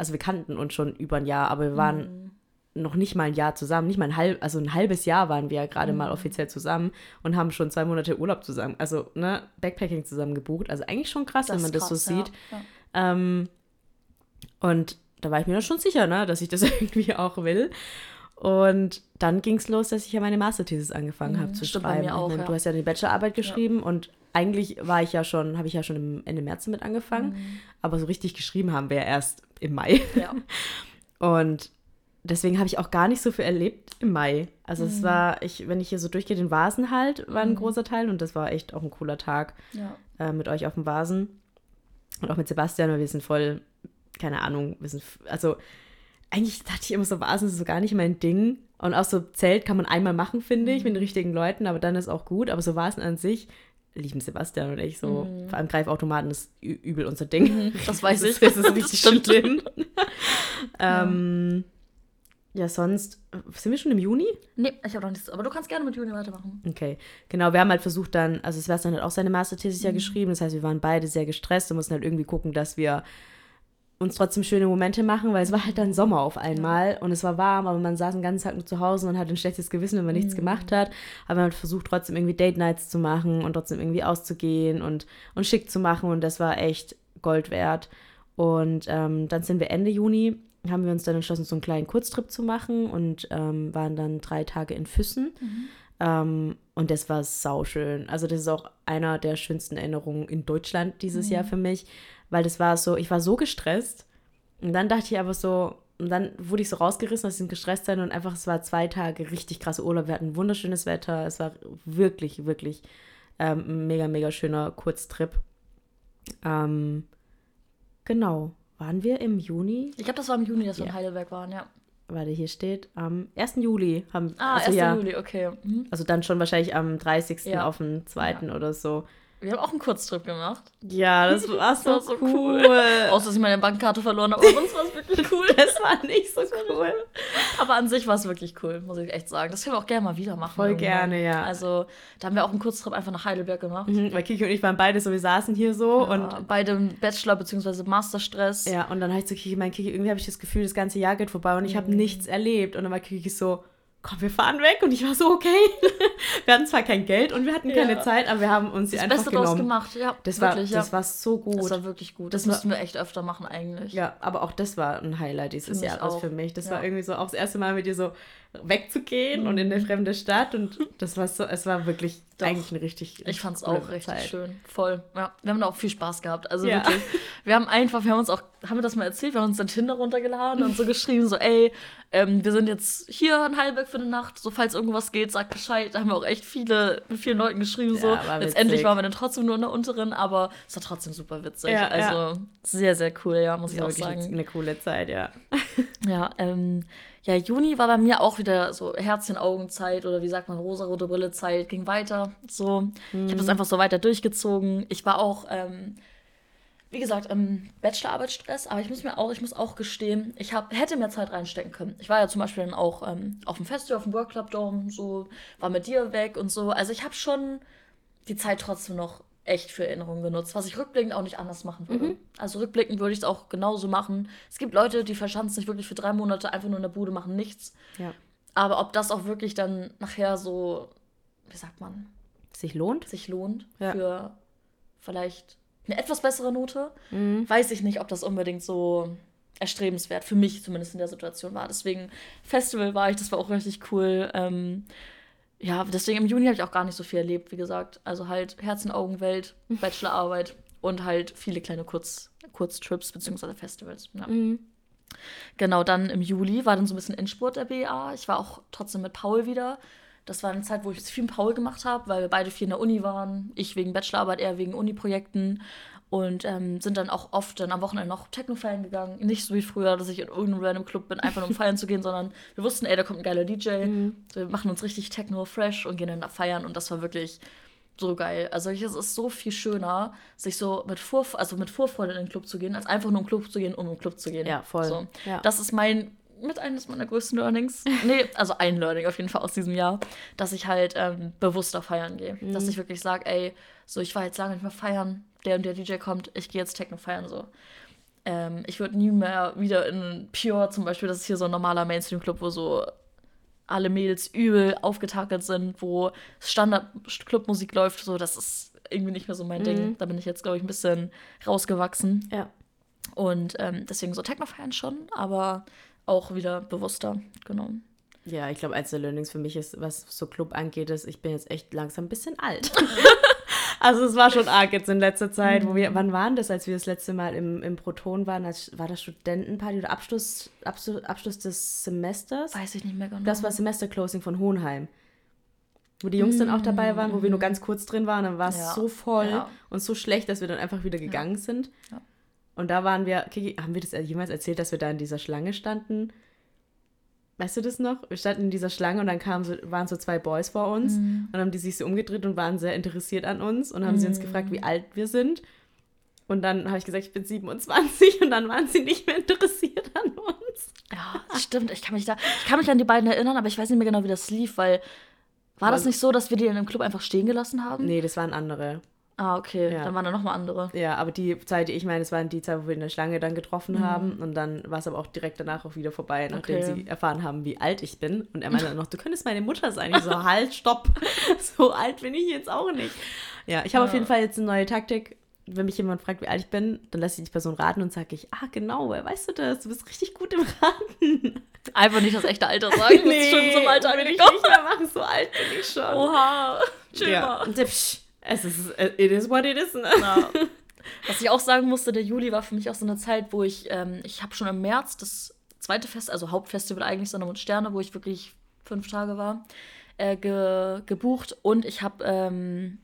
also wir kannten uns schon über ein Jahr, aber wir waren mhm. noch nicht mal ein Jahr zusammen, nicht mal ein halb, also ein halbes Jahr waren wir ja gerade mhm. mal offiziell zusammen und haben schon zwei Monate Urlaub zusammen, also ne, Backpacking zusammen gebucht. Also eigentlich schon krass, das wenn man das krass, so sieht. Ja. Ja. Ähm, und da war ich mir dann schon sicher, ne, dass ich das irgendwie auch will. Und dann ging es los, dass ich ja meine Masterthesis angefangen mhm, habe zu schreiben. Auch, meine, ja. Du hast ja die Bachelorarbeit geschrieben und eigentlich war ich ja schon, habe ich ja schon im Ende März damit angefangen, mhm. aber so richtig geschrieben haben wir ja erst im Mai. Ja. Und deswegen habe ich auch gar nicht so viel erlebt im Mai. Also mhm. es war, ich, wenn ich hier so durchgehe, den Vasen halt, war ein mhm. großer Teil und das war echt auch ein cooler Tag ja. äh, mit euch auf dem Vasen. Und auch mit Sebastian, weil wir sind voll, keine Ahnung, wir sind, also eigentlich dachte ich immer so, Vasen ist so gar nicht mein Ding. Und auch so Zelt kann man einmal machen, finde ich, mit den mhm. richtigen Leuten, aber dann ist auch gut. Aber so Vasen an sich lieben Sebastian und ich so, mhm. vor allem Greifautomaten ist übel unser Ding. Mhm, das weiß ich. Das ist richtig schlimm. ähm, ja. ja, sonst, sind wir schon im Juni? Nee, ich habe noch nichts, aber du kannst gerne mit Juni weitermachen. Okay, genau, wir haben halt versucht dann, also Sebastian hat auch seine Masterthesis mhm. ja geschrieben, das heißt, wir waren beide sehr gestresst und mussten halt irgendwie gucken, dass wir uns trotzdem schöne Momente machen, weil es war halt dann Sommer auf einmal und es war warm, aber man saß den ganzen Tag nur zu Hause und hat ein schlechtes Gewissen, wenn man nichts mhm. gemacht hat. Aber man versucht, trotzdem irgendwie Date Nights zu machen und trotzdem irgendwie auszugehen und, und schick zu machen und das war echt Gold wert. Und ähm, dann sind wir Ende Juni, haben wir uns dann entschlossen, so einen kleinen Kurztrip zu machen und ähm, waren dann drei Tage in Füssen. Mhm. Ähm, und das war sauschön. Also das ist auch einer der schönsten Erinnerungen in Deutschland dieses mhm. Jahr für mich, weil das war so, ich war so gestresst und dann dachte ich aber so, und dann wurde ich so rausgerissen aus dem Gestresstsein und einfach, es war zwei Tage richtig krasse Urlaub. Wir hatten wunderschönes Wetter. Es war wirklich, wirklich ähm, ein mega, mega schöner Kurztrip. Ähm, genau. Waren wir im Juni? Ich glaube, das war im Juni, dass wir in Heidelberg waren, ja. Warte, hier steht am 1. Juli. Haben, ah, also 1. Ja, Juli, okay. Mhm. Also dann schon wahrscheinlich am 30. Ja. auf den 2. Ja. oder so. Wir haben auch einen Kurztrip gemacht. Ja, das war so, das war so cool. cool. Außer, dass ich meine Bankkarte verloren habe. Aber sonst war es wirklich cool. das war nicht so cool. Aber an sich war es wirklich cool, muss ich echt sagen. Das können wir auch gerne mal wieder machen. Voll irgendwann. gerne, ja. Also, da haben wir auch einen Kurztrip einfach nach Heidelberg gemacht. Mhm, weil Kiki und ich waren beide so, wir saßen hier so ja, und. Beide im Bachelor- bzw. Masterstress. Ja, und dann habe ich so Kiki, mein Kiki, irgendwie habe ich das Gefühl, das ganze Jahr geht vorbei und ich mhm. habe nichts erlebt. Und dann war Kiki so, komm, wir fahren weg. Und ich war so, okay. wir hatten zwar kein Geld und wir hatten keine ja. Zeit, aber wir haben uns das einfach Beste genommen. gemacht, ja. Das, wirklich, war, ja. das war so gut. Das war wirklich gut. Das, das müssten wir echt öfter machen eigentlich. Ja, aber auch das war ein Highlight dieses Jahres für mich. Das ja. war irgendwie so auch das erste Mal mit dir so wegzugehen und in eine fremde Stadt. Und das war so, es war wirklich eigentlich eine richtig, Ich fand es auch richtig Zeit. schön. Voll. Ja, wir haben da auch viel Spaß gehabt. Also ja. wirklich. Wir haben einfach, wir haben uns auch, haben wir das mal erzählt, wir haben uns dann Tinder runtergeladen und so geschrieben, so, ey, ähm, wir sind jetzt hier in Heidelberg für eine Nacht, so falls irgendwas geht, sag Bescheid. Da haben wir auch echt viele, mit vielen Leuten geschrieben, so. Ja, Letztendlich waren wir dann trotzdem nur in der unteren, aber es war trotzdem super witzig. Ja, also sehr, sehr cool, ja, muss ich auch sagen. Eine coole Zeit, ja. Ja, ähm, ja, Juni war bei mir auch wieder so Herzchen-Augen-Zeit oder wie sagt man, rosa-rote Brille-Zeit, ging weiter. So, mhm. ich habe das einfach so weiter durchgezogen. Ich war auch, ähm, wie gesagt, im Bachelorarbeitsstress, aber ich muss mir auch, ich muss auch gestehen, ich hab, hätte mehr Zeit reinstecken können. Ich war ja zum Beispiel dann auch ähm, auf dem Festival, auf dem Work Club Dome, so, war mit dir weg und so. Also ich habe schon die Zeit trotzdem noch echt für Erinnerungen genutzt, was ich rückblickend auch nicht anders machen würde. Mhm. Also rückblickend würde ich es auch genauso machen. Es gibt Leute, die verschanzen sich wirklich für drei Monate einfach nur in der Bude, machen nichts. Ja. Aber ob das auch wirklich dann nachher so, wie sagt man? Sich lohnt? Sich lohnt ja. für vielleicht eine etwas bessere Note, mhm. weiß ich nicht, ob das unbedingt so erstrebenswert für mich zumindest in der Situation war. Deswegen Festival war ich, das war auch richtig cool. Ähm, ja, deswegen im Juni habe ich auch gar nicht so viel erlebt, wie gesagt. Also halt Herzen, Augen, Welt, Bachelorarbeit und halt viele kleine Kurz, Kurztrips bzw. Festivals. Ja. Mhm. Genau, dann im Juli war dann so ein bisschen Endspurt der BA. Ich war auch trotzdem mit Paul wieder. Das war eine Zeit, wo ich viel mit Paul gemacht habe, weil wir beide viel in der Uni waren. Ich wegen Bachelorarbeit, er wegen Uni-Projekten und ähm, sind dann auch oft dann am Wochenende noch Techno feiern gegangen. Nicht so wie früher, dass ich in irgendeinem random Club bin, einfach nur um feiern zu gehen, sondern wir wussten, ey, da kommt ein geiler DJ. Mhm. wir machen uns richtig Techno fresh und gehen dann da feiern und das war wirklich so geil. Also es ist so viel schöner, sich so mit Vor also mit Vorfreude in den Club zu gehen, als einfach nur im Club zu gehen, um im Club zu gehen. Ja, voll. So. Ja. Das ist mein mit eines meiner größten Learnings. nee, also ein Learning auf jeden Fall aus diesem Jahr, dass ich halt ähm, bewusster feiern gehe. Mhm. Dass ich wirklich sage, ey, so ich war jetzt lange nicht mehr feiern, der und der DJ kommt, ich gehe jetzt Techno feiern so. Ähm, ich würde nie mehr wieder in Pure zum Beispiel, das ist hier so ein normaler Mainstream-Club, wo so alle Mädels übel aufgetakelt sind, wo Standard-Clubmusik läuft, so, das ist irgendwie nicht mehr so mein mhm. Ding. Da bin ich jetzt, glaube ich, ein bisschen rausgewachsen. Ja. Und ähm, deswegen so Techno feiern schon, aber auch wieder bewusster, genau. Ja, ich glaube, eins der Learnings für mich ist, was so Club angeht, ist, ich bin jetzt echt langsam ein bisschen alt. also es war schon arg jetzt in letzter Zeit, wo wir, mhm. wann waren das, als wir das letzte Mal im, im Proton waren? Als, war das Studentenparty oder Abschluss, Abschluss, Abschluss des Semesters? Weiß ich nicht mehr genau. Das war Semesterclosing von Hohenheim. Wo die Jungs mm. dann auch dabei waren, wo wir nur mhm. ganz kurz drin waren, dann war es ja. so voll ja. und so schlecht, dass wir dann einfach wieder gegangen ja. sind. Und da waren wir, Kiki, haben wir das jemals erzählt, dass wir da in dieser Schlange standen? Weißt du das noch? Wir standen in dieser Schlange und dann kamen so, waren so zwei Boys vor uns mhm. und haben die sich so umgedreht und waren sehr interessiert an uns und haben mhm. sie uns mhm. gefragt, wie alt wir sind. Und dann habe ich gesagt, ich bin 27 und dann waren sie nicht mehr interessiert an uns. Ja, stimmt. Ich kann mich da, ich kann mich an die beiden erinnern, aber ich weiß nicht mehr genau, wie das lief, weil war das nicht so, dass wir die in dem Club einfach stehen gelassen haben? Nee, das waren andere. Ah, okay. Ja. Dann waren da nochmal andere. Ja, aber die Zeit, die ich meine, das waren die Zeit, wo wir in der Schlange dann getroffen mhm. haben. Und dann war es aber auch direkt danach auch wieder vorbei, nachdem okay. sie erfahren haben, wie alt ich bin. Und er meinte dann noch, du könntest meine Mutter sein. Ich so, halt, stopp. so alt bin ich jetzt auch nicht. Ja, ich habe ja. auf jeden Fall jetzt eine neue Taktik. Wenn mich jemand fragt, wie alt ich bin, dann lasse ich die Person raten und sage ich, ah, genau, woher weißt du das? Du bist richtig gut im Raten. Einfach nicht das echte Alter sagen. nee, schon zum Alter will ich nicht mehr machen. So alt bin ich schon. Oha. Chill ja. mal. Und es ist, äh, it is what it is, ne? Ja. Was ich auch sagen musste, der Juli war für mich auch so eine Zeit, wo ich, ähm, ich habe schon im März das zweite Fest, also Hauptfestival eigentlich, Sonne und Sterne, wo ich wirklich fünf Tage war, äh, ge, gebucht und ich habe, ähm,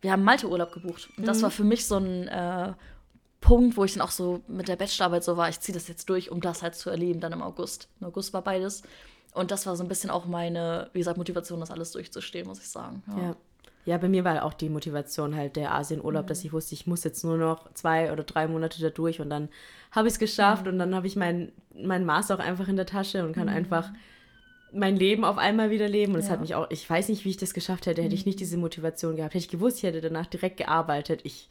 wir haben Malte-Urlaub gebucht. Und das mhm. war für mich so ein äh, Punkt, wo ich dann auch so mit der Bachelorarbeit so war, ich ziehe das jetzt durch, um das halt zu erleben, dann im August. Im August war beides. Und das war so ein bisschen auch meine, wie gesagt, Motivation, das alles durchzustehen, muss ich sagen. ja. ja. Ja, bei mir war auch die Motivation halt der Asienurlaub, mhm. dass ich wusste, ich muss jetzt nur noch zwei oder drei Monate da durch und dann habe ich es geschafft mhm. und dann habe ich mein, mein Maß auch einfach in der Tasche und kann mhm. einfach mein Leben auf einmal wieder leben. Und es ja. hat mich auch, ich weiß nicht, wie ich das geschafft hätte, hätte ich nicht mhm. diese Motivation gehabt. Hätte ich gewusst, ich hätte danach direkt gearbeitet. Ich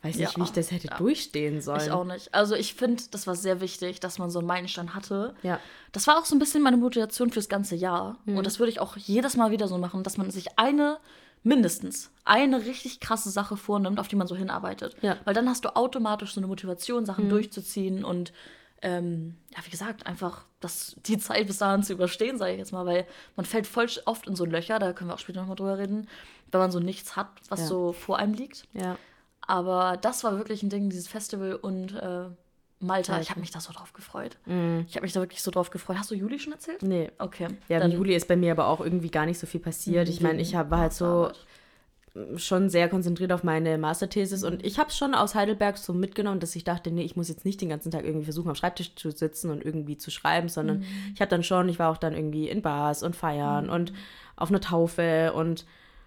weiß nicht, ja. wie ich das hätte ja. durchstehen sollen. Ich auch nicht. Also ich finde, das war sehr wichtig, dass man so einen Meilenstein hatte. Ja. Das war auch so ein bisschen meine Motivation fürs ganze Jahr. Mhm. Und das würde ich auch jedes Mal wieder so machen, dass man sich eine mindestens eine richtig krasse Sache vornimmt, auf die man so hinarbeitet. Ja. Weil dann hast du automatisch so eine Motivation, Sachen mhm. durchzuziehen und ähm, ja, wie gesagt, einfach das, die Zeit bis dahin zu überstehen, sage ich jetzt mal, weil man fällt voll oft in so Löcher, da können wir auch später nochmal drüber reden, wenn man so nichts hat, was Ja. so vor einem liegt. Ja. Aber das war wirklich ein Ding, dieses Festival und äh, Malta. Ich habe mich da so drauf gefreut. Mhm. Ich habe mich da wirklich so drauf gefreut. Hast du Juli schon erzählt? Nee. Okay. Ja, im Juli ist bei mir aber auch irgendwie gar nicht so viel passiert. Ich meine, ich hab, war halt so schon sehr konzentriert auf meine Masterthesis und ich habe es schon aus Heidelberg so mitgenommen, dass ich dachte, nee, ich muss jetzt nicht den ganzen Tag irgendwie versuchen, am Schreibtisch zu sitzen und irgendwie zu schreiben, sondern ich habe dann schon, ich war auch dann irgendwie in Bars und feiern und auf einer Taufe und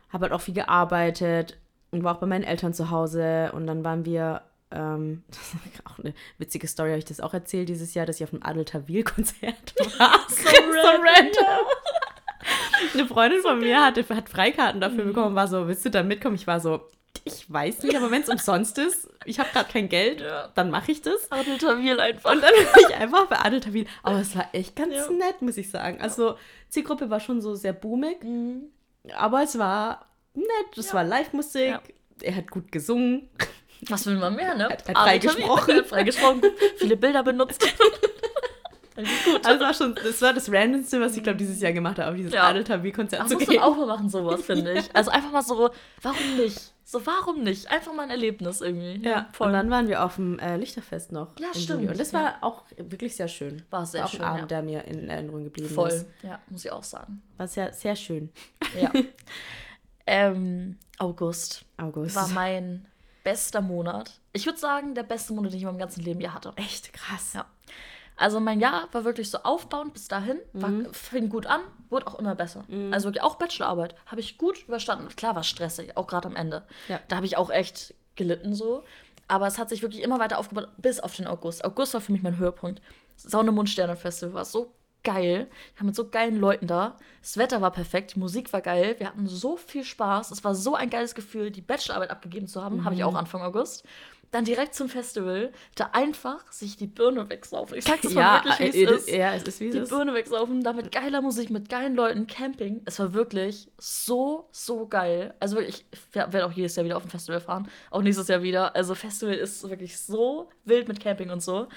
habe halt auch viel gearbeitet und war auch bei meinen Eltern zu Hause und dann waren wir ähm, das ist auch eine witzige Story, habe ich das auch erzählt dieses Jahr, dass ich auf einem Adel Tawil-Konzert war. so random. Eine Freundin von mir hatte, hat Freikarten dafür bekommen, war so, willst du da mitkommen? Ich war so, ich weiß nicht, aber wenn es umsonst ist, ich habe gerade kein Geld, dann mache ich das. Adel Tawil einfach. Und dann war ich einfach bei Adel Tawil. Aber es war echt ganz Ja. nett, muss ich sagen. Also, Zielgruppe war schon so sehr boomig, aber es war nett. Es Ja. war Live-Musik. Ja. Er hat gut gesungen. Was will man mehr, ne? Hat- hat Adel frei Tawil. gesprochen. Hat frei gesprochen. Viele Bilder benutzt. Gut. Also, war schon, das war das Randomste, was ich glaube dieses Jahr gemacht habe, auf dieses Ja. Adel Tawil-Konzert Das zu muss man gehen. auch mal machen, sowas, finde ich. Also einfach mal so, warum nicht? So, warum nicht? Einfach mal ein Erlebnis irgendwie. Ja, und dann waren wir auf dem äh, Lichterfest noch. Ja, im stimmt, Juli. Und das ja. war auch wirklich sehr schön. War sehr auch schön, ein Abend, ja. der mir in Erinnerung geblieben Voll. ist. Ja, muss ich auch sagen. War sehr, sehr schön. Ja. ähm, August August. war mein bester Monat. Ich würde sagen, der beste Monat, den ich in meinem ganzen Leben je hatte. echt krass. Ja. Also mein Jahr war wirklich so aufbauend bis dahin, war, Mhm. fing gut an, wurde auch immer besser. Also wirklich auch Bachelorarbeit habe ich gut überstanden. Klar war stressig, auch gerade am Ende. Ja. Da habe ich auch echt gelitten so. Aber es hat sich wirklich immer weiter aufgebaut, bis auf den August. August war für mich mein Höhepunkt. Saune Mundsterne Festival war so geil. Ich war mit so geilen Leuten da. Das Wetter war perfekt, die Musik war geil. Wir hatten so viel Spaß. Es war so ein geiles Gefühl, die Bachelorarbeit abgegeben zu haben. Habe ich auch Anfang August. Dann direkt zum Festival, da einfach sich die Birne wegsaufen. Ich sag's jetzt mal Ja, wirklich, wie es ist. ja, es ist wie es Die ist. Birne wegsaufen, da mit geiler Musik, mit geilen Leuten, Camping. Es war wirklich so, so geil. Also wirklich, ich werde auch jedes Jahr wieder auf ein Festival fahren. Auch nächstes Jahr wieder. Also Festival ist wirklich so wild mit Camping und so.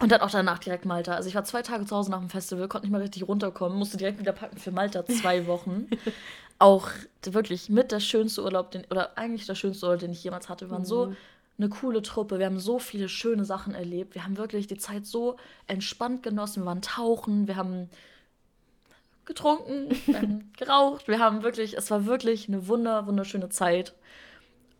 Und dann auch danach direkt Malta. Also ich war zwei Tage zu Hause nach dem Festival, konnte nicht mal richtig runterkommen, musste direkt wieder packen für Malta zwei Wochen. auch wirklich mit der schönste Urlaub, den, oder eigentlich der schönste Urlaub, den ich jemals hatte. Wir waren so eine coole Truppe. Wir haben so viele schöne Sachen erlebt. Wir haben wirklich die Zeit so entspannt genossen. Wir waren tauchen, wir haben getrunken, wir haben geraucht. Wir haben wirklich, es war wirklich eine wunder, wunderschöne Zeit.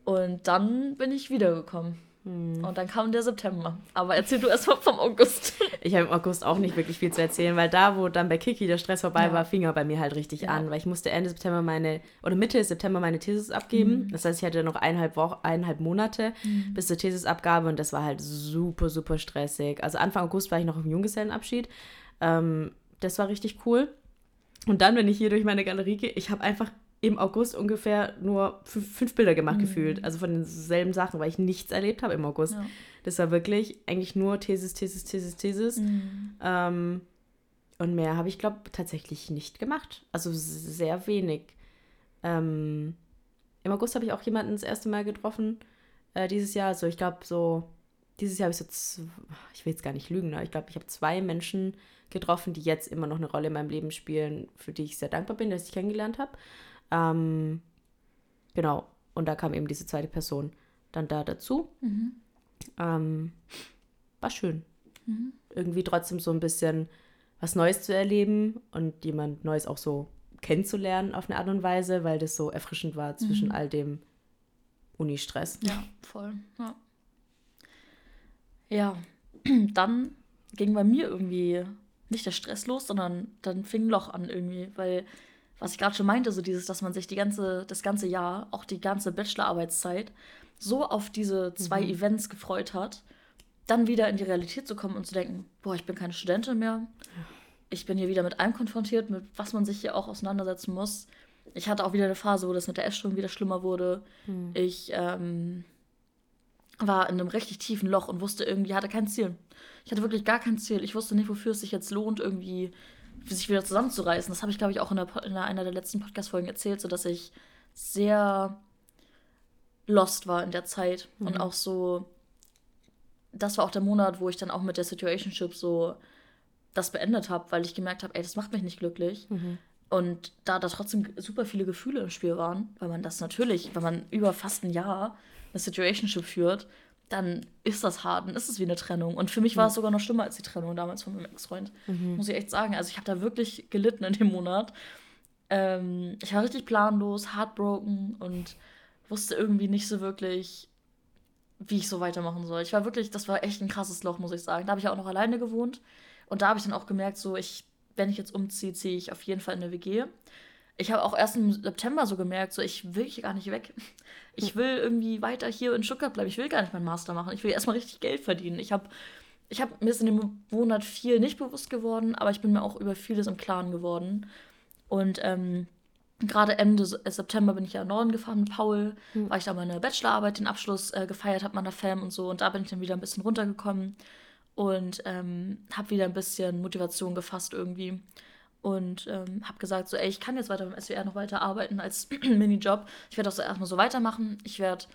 Und dann bin ich wiedergekommen. Und dann kam der September. Aber erzähl du erst mal vom August. Ich habe im August auch nicht wirklich viel zu erzählen, weil da, wo dann bei Kiki der Stress vorbei Ja. war, fing er bei mir halt richtig Ja. an, weil ich musste Ende September meine, oder Mitte September meine Thesis abgeben. Mhm. Das heißt, ich hatte noch eineinhalb Wochen, eineinhalb Monate bis zur Thesisabgabe und das war halt super, super stressig. Also Anfang August war ich noch im Junggesellenabschied. Ähm, das war richtig cool. Und dann, wenn ich hier durch meine Galerie gehe, ich habe einfach im August ungefähr nur fünf, fünf Bilder gemacht gefühlt. Also von denselben Sachen, weil ich nichts erlebt habe im August. Ja. Das war wirklich eigentlich nur Thesis, Thesis, Thesis, Thesis. Ähm, und mehr habe ich, glaube tatsächlich nicht gemacht. Also sehr wenig. Ähm, Im August habe ich auch jemanden das erste Mal getroffen. Äh, dieses Jahr. Also ich glaube so, dieses Jahr habe ich so, ich will jetzt gar nicht lügen, aber ich glaube, ich habe zwei Menschen getroffen, die jetzt immer noch eine Rolle in meinem Leben spielen, für die ich sehr dankbar bin, dass ich kennengelernt habe. Ähm, genau. Und da kam eben diese zweite Person dann da dazu. Ähm, war schön. Irgendwie trotzdem so ein bisschen was Neues zu erleben und jemand Neues auch so kennenzulernen auf eine Art und Weise, weil das so erfrischend war zwischen all dem Uni-Stress. Ja, voll. Ja. ja, dann ging bei mir irgendwie nicht der Stress los, sondern dann fing ein Loch an irgendwie, weil was ich gerade schon meinte, so dieses, dass man sich die ganze, das ganze Jahr, auch die ganze Bachelorarbeitszeit, so auf diese zwei Events gefreut hat, dann wieder in die Realität zu kommen und zu denken, boah, ich bin keine Studentin mehr. Ich bin hier wieder mit allem konfrontiert, mit was man sich hier auch auseinandersetzen muss. Ich hatte auch wieder eine Phase, wo das mit der Essstörung wieder schlimmer wurde. Ich ähm, war in einem richtig tiefen Loch und wusste irgendwie, hatte kein Ziel. Ich hatte wirklich gar kein Ziel. Ich wusste nicht, wofür es sich jetzt lohnt, irgendwie sich wieder zusammenzureißen. Das habe ich, glaube ich, auch in, der, in einer der letzten Podcast-Folgen erzählt, so dass ich sehr lost war in der Zeit und auch so. Das war auch der Monat, wo ich dann auch mit der Situationship so das beendet habe, weil ich gemerkt habe, ey, das macht mich nicht glücklich. Und da da trotzdem super viele Gefühle im Spiel waren, weil man das natürlich, wenn man über fast ein Jahr eine Situationship führt, dann ist das hart, dann ist es wie eine Trennung. Und für mich war es sogar noch schlimmer als die Trennung damals von meinem Ex-Freund. Mhm. Muss ich echt sagen. Also ich habe da wirklich gelitten in dem Monat. Ähm, ich war richtig planlos, heartbroken und wusste irgendwie nicht so wirklich, wie ich so weitermachen soll. Ich war wirklich, das war echt ein krasses Loch, muss ich sagen. Da habe ich ja auch noch alleine gewohnt. Und da habe ich dann auch gemerkt, so ich, wenn ich jetzt umziehe, ziehe ich auf jeden Fall in eine WG ich habe auch erst im September so gemerkt, so ich will hier gar nicht weg. Ich will irgendwie weiter hier in Stuttgart bleiben. Ich will gar nicht meinen Master machen. Ich will erstmal richtig Geld verdienen. Ich habe ich hab, mir ist in dem Monat viel nicht bewusst geworden, aber ich bin mir auch über vieles im Klaren geworden. Und ähm, gerade Ende September bin ich ja in Norden gefahren mit Paul, mhm. weil ich da meine Bachelorarbeit, den Abschluss äh, gefeiert habe, meiner Fam und so. Und da bin ich dann wieder ein bisschen runtergekommen und ähm, habe wieder ein bisschen Motivation gefasst irgendwie und ähm, habe gesagt, so, ey, ich kann jetzt weiter beim SWR noch weiter arbeiten als Minijob. Ich werde auch so erstmal so weitermachen. Ich werde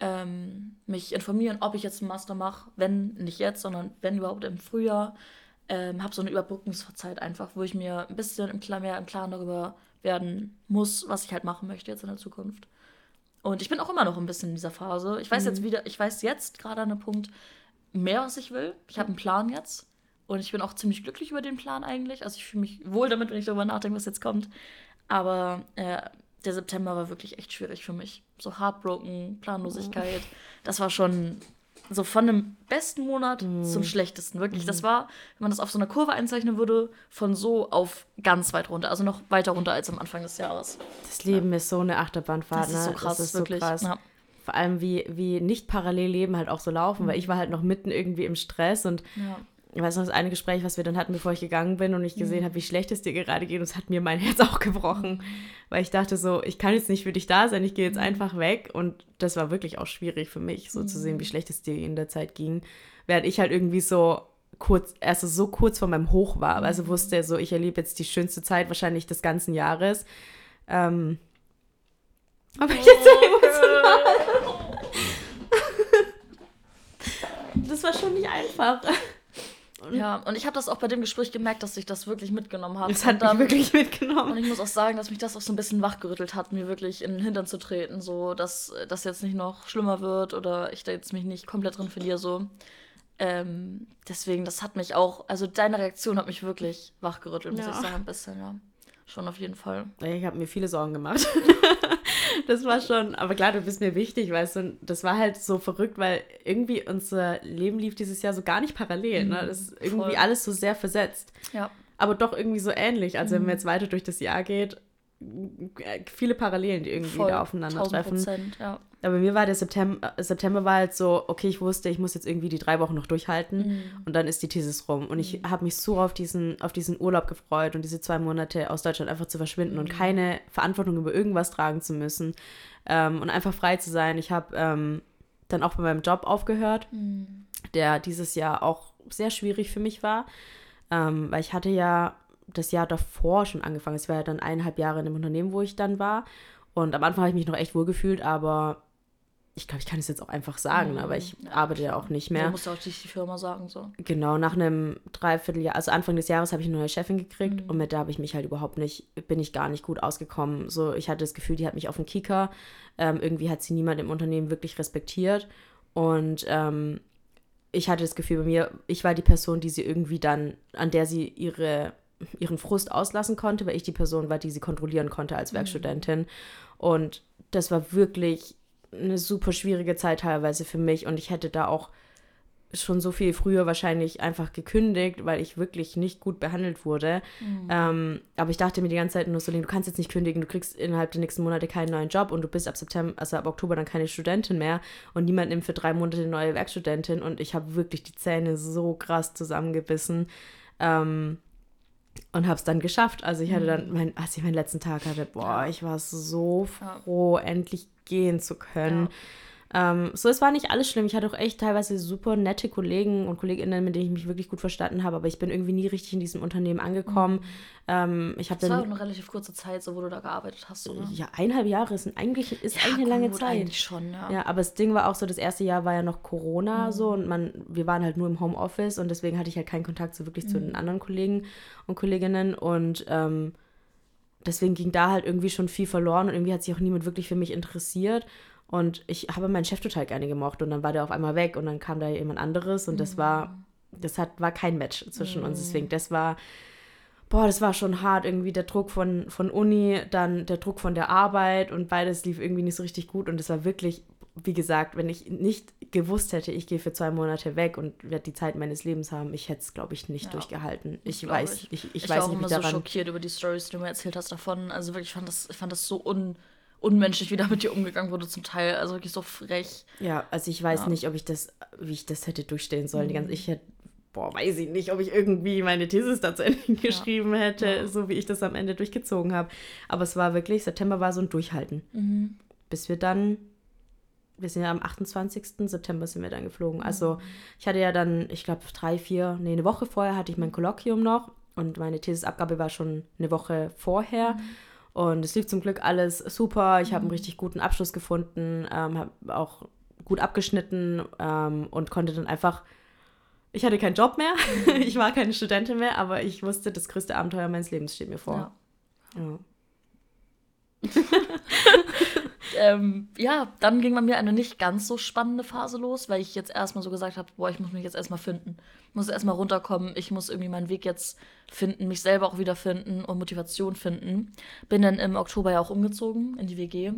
ähm, mich informieren, ob ich jetzt einen Master mache, wenn nicht jetzt, sondern wenn überhaupt im Frühjahr. Ähm, habe so eine Überbrückungszeit einfach, wo ich mir ein bisschen im Klar, mehr im Klaren darüber werden muss, was ich halt machen möchte jetzt in der Zukunft. Und ich bin auch immer noch ein bisschen in dieser Phase. Ich weiß mhm. jetzt wieder, ich weiß jetzt gerade an einem Punkt mehr, was ich will. Ich habe einen Plan jetzt. Und ich bin auch ziemlich glücklich über den Plan eigentlich. Also ich fühle mich wohl damit, wenn ich darüber nachdenke, was jetzt kommt. Aber äh, der September war wirklich echt schwierig für mich. So heartbroken, Planlosigkeit. Oh. Das war schon so von dem besten Monat mm. zum schlechtesten. Wirklich. Mm. Das war, wenn man das auf so einer Kurve einzeichnen würde, von so auf ganz weit runter. Also noch weiter runter als am Anfang des Jahres. Das Leben ja. ist so eine Achterbahnfahrt. Das ist so ne? krass, das ist wirklich. So krass. Ja. Vor allem, wie, wie nicht parallel Leben halt auch so laufen, mhm. weil ich war halt noch mitten irgendwie im Stress und ja ich weiß noch, das eine Gespräch, was wir dann hatten, bevor ich gegangen bin und ich gesehen mhm. habe, wie schlecht es dir gerade geht. Und es hat mir mein Herz auch gebrochen, weil ich dachte so, ich kann jetzt nicht für dich da sein, ich gehe jetzt mhm. einfach weg. Und das war wirklich auch schwierig für mich, so mhm. zu sehen, wie mhm. schlecht es dir in der Zeit ging. Während ich halt irgendwie so kurz, also so kurz vor meinem Hoch war. Also mhm. wusste so, ich erlebe jetzt die schönste Zeit wahrscheinlich des ganzen Jahres. Ähm, aber ich jetzt emotional. das war schon nicht einfach. Und ja, und ich habe das auch bei dem Gespräch gemerkt, dass ich das wirklich mitgenommen habe. Das hat mich wirklich mitgenommen. Und ich muss auch sagen, dass mich das auch so ein bisschen wachgerüttelt hat, mir wirklich in den Hintern zu treten, so dass das jetzt nicht noch schlimmer wird oder ich da jetzt mich nicht komplett drin verliere, so. Ähm, deswegen, das hat mich auch, also deine Reaktion hat mich wirklich wachgerüttelt, muss ja. ich sagen, ein bisschen, ja. Schon auf jeden Fall. Ich habe mir viele Sorgen gemacht. das war schon, aber klar, du bist mir wichtig, weißt du, das war halt so verrückt, weil irgendwie unser Leben lief dieses Jahr so gar nicht parallel. Ne? Mhm, das ist irgendwie Voll. alles so sehr versetzt. Ja. Aber doch irgendwie so ähnlich. Also, mhm. wenn man jetzt weiter durch das Jahr geht, viele Parallelen, die irgendwie Voll, da aufeinandertreffen. Ja. Aber mir war der September, September war halt so, okay, ich wusste, ich muss jetzt irgendwie die drei Wochen noch durchhalten mhm. und dann ist die Thesis rum. Und ich mhm. habe mich so auf diesen, auf diesen Urlaub gefreut und diese zwei Monate aus Deutschland einfach zu verschwinden mhm. und keine Verantwortung über irgendwas tragen zu müssen ähm, und einfach frei zu sein. Ich habe ähm, dann auch bei meinem Job aufgehört, mhm. der dieses Jahr auch sehr schwierig für mich war, ähm, weil ich hatte ja das Jahr davor schon angefangen. Es war ja dann eineinhalb Jahre in dem Unternehmen, wo ich dann war. Und am Anfang habe ich mich noch echt wohl gefühlt, aber ich glaube, ich kann es jetzt auch einfach sagen, mhm. aber ich ja, arbeite ja auch nicht mehr. Du musst auch die Firma sagen, so. Genau, nach einem Dreivierteljahr, also Anfang des Jahres habe ich eine neue Chefin gekriegt mhm. und mit der habe ich mich halt überhaupt nicht, bin ich gar nicht gut ausgekommen. So, ich hatte das Gefühl, die hat mich auf den Kieker. Ähm, irgendwie hat sie niemand im Unternehmen wirklich respektiert. Und ähm, ich hatte das Gefühl bei mir, ich war die Person, die sie irgendwie dann, an der sie ihre ihren Frust auslassen konnte, weil ich die Person war, die sie kontrollieren konnte als mhm. Werkstudentin. Und das war wirklich eine super schwierige Zeit teilweise für mich und ich hätte da auch schon so viel früher wahrscheinlich einfach gekündigt, weil ich wirklich nicht gut behandelt wurde. Mhm. Ähm, aber ich dachte mir die ganze Zeit nur so, du kannst jetzt nicht kündigen, du kriegst innerhalb der nächsten Monate keinen neuen Job und du bist ab September, also ab Oktober dann keine Studentin mehr und niemand nimmt für drei Monate eine neue Werkstudentin und ich habe wirklich die Zähne so krass zusammengebissen. Ähm, und habe es dann geschafft. Also ich hatte dann, mhm. mein, als ich meinen letzten Tag hatte, boah, ich war so froh, ja. endlich gehen zu können. Ja. Ähm, so, es war nicht alles schlimm. Ich hatte auch echt teilweise super nette Kollegen und Kolleginnen, mit denen ich mich wirklich gut verstanden habe, aber ich bin irgendwie nie richtig in diesem Unternehmen angekommen. Ähm, ich das dann, war auch eine relativ kurze Zeit, so wo du da gearbeitet hast, oder? Ja, eineinhalb Jahre ist eigentlich, ist ja, eigentlich eine lange Zeit. Eigentlich schon, ja. Ja, aber das Ding war auch so, das erste Jahr war ja noch Corona mhm. so und man, wir waren halt nur im Homeoffice und deswegen hatte ich halt keinen Kontakt so wirklich mhm. zu den anderen Kollegen und Kolleginnen und ähm, deswegen ging da halt irgendwie schon viel verloren und irgendwie hat sich auch niemand wirklich für mich interessiert. Und ich habe meinen Chef total gerne gemocht und dann war der auf einmal weg und dann kam da jemand anderes und das war, mhm. das hat, war kein Match zwischen mhm. uns. Deswegen, das war, boah, das war schon hart, irgendwie der Druck von, von Uni, dann der Druck von der Arbeit und beides lief irgendwie nicht so richtig gut und es war wirklich, wie gesagt, wenn ich nicht gewusst hätte, ich gehe für zwei Monate weg und werde die Zeit meines Lebens haben, ich hätte es, glaube ich, nicht ja, durchgehalten. Ich weiß, ich, ich, ich, ich weiß war auch immer so schockiert über die Stories, die du mir erzählt hast davon. Also wirklich, ich fand das, ich fand das so un, unmenschlich, wie da mit dir umgegangen wurde zum Teil. Also wirklich so frech. Ja, also ich weiß ja. nicht, ob ich das, wie ich das hätte durchstehen sollen. Mhm. Ich hätte boah, weiß ich nicht, ob ich irgendwie meine Thesis dazu Ende geschrieben ja. hätte, ja. so wie ich das am Ende durchgezogen habe. Aber es war wirklich, September war so ein Durchhalten. Mhm. Bis wir dann wir sind ja am 28. September sind wir dann geflogen. Mhm. Also ich hatte ja dann, ich glaube, drei, vier, nee, eine Woche vorher hatte ich mein Kolloquium noch und meine Thesisabgabe war schon eine Woche vorher. Mhm. Und es lief zum Glück alles super. Ich habe einen mhm. richtig guten Abschluss gefunden, ähm, habe auch gut abgeschnitten ähm, und konnte dann einfach. Ich hatte keinen Job mehr, mhm. ich war keine Studentin mehr, aber ich wusste, das größte Abenteuer meines Lebens steht mir vor. Ja. ja. ähm, ja, dann ging bei mir eine nicht ganz so spannende Phase los, weil ich jetzt erstmal so gesagt habe, boah, ich muss mich jetzt erstmal finden. Ich muss erstmal runterkommen, ich muss irgendwie meinen Weg jetzt finden, mich selber auch wieder finden und Motivation finden. Bin dann im Oktober ja auch umgezogen in die WG,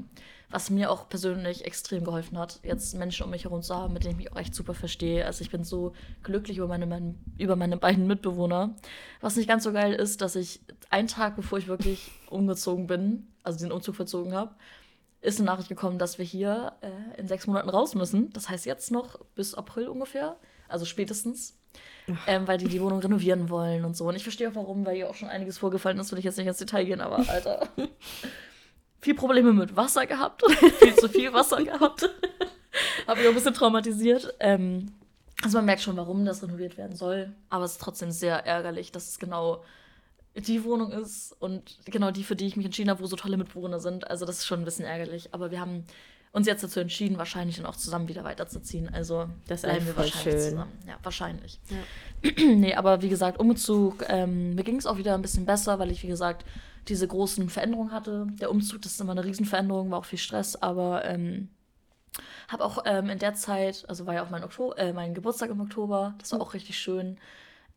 was mir auch persönlich extrem geholfen hat, jetzt Menschen um mich herum zu haben, mit denen ich mich auch echt super verstehe. Also ich bin so glücklich über meine, meine, über meine beiden Mitbewohner. Was nicht ganz so geil ist, dass ich einen Tag, bevor ich wirklich umgezogen bin, also den Umzug verzogen habe, ist eine Nachricht gekommen, dass wir hier äh, in sechs Monaten raus müssen. Das heißt jetzt noch bis April ungefähr, also spätestens, ähm, weil die die Wohnung renovieren wollen und so. Und ich verstehe auch warum, weil hier auch schon einiges vorgefallen ist, will ich jetzt nicht ins Detail gehen, aber Alter. viel Probleme mit Wasser gehabt, viel zu viel Wasser gehabt. Habe ich auch ein bisschen traumatisiert. Ähm, also man merkt schon, warum das renoviert werden soll, aber es ist trotzdem sehr ärgerlich, dass es genau die Wohnung ist und genau die, für die ich mich entschieden habe, wo so tolle Mitbewohner sind. Also das ist schon ein bisschen ärgerlich. Aber wir haben uns jetzt dazu entschieden, wahrscheinlich dann auch zusammen wieder weiterzuziehen. Also das bleiben wir wahrscheinlich schön. zusammen. Ja, wahrscheinlich. Ja. nee, aber wie gesagt, Umzug, ähm, mir ging es auch wieder ein bisschen besser, weil ich, wie gesagt, diese großen Veränderungen hatte. Der Umzug, das ist immer eine Riesenveränderung, war auch viel Stress, aber ähm, habe auch ähm, in der Zeit, also war ja auch mein, Oktober, äh, mein Geburtstag im Oktober, das war auch richtig schön.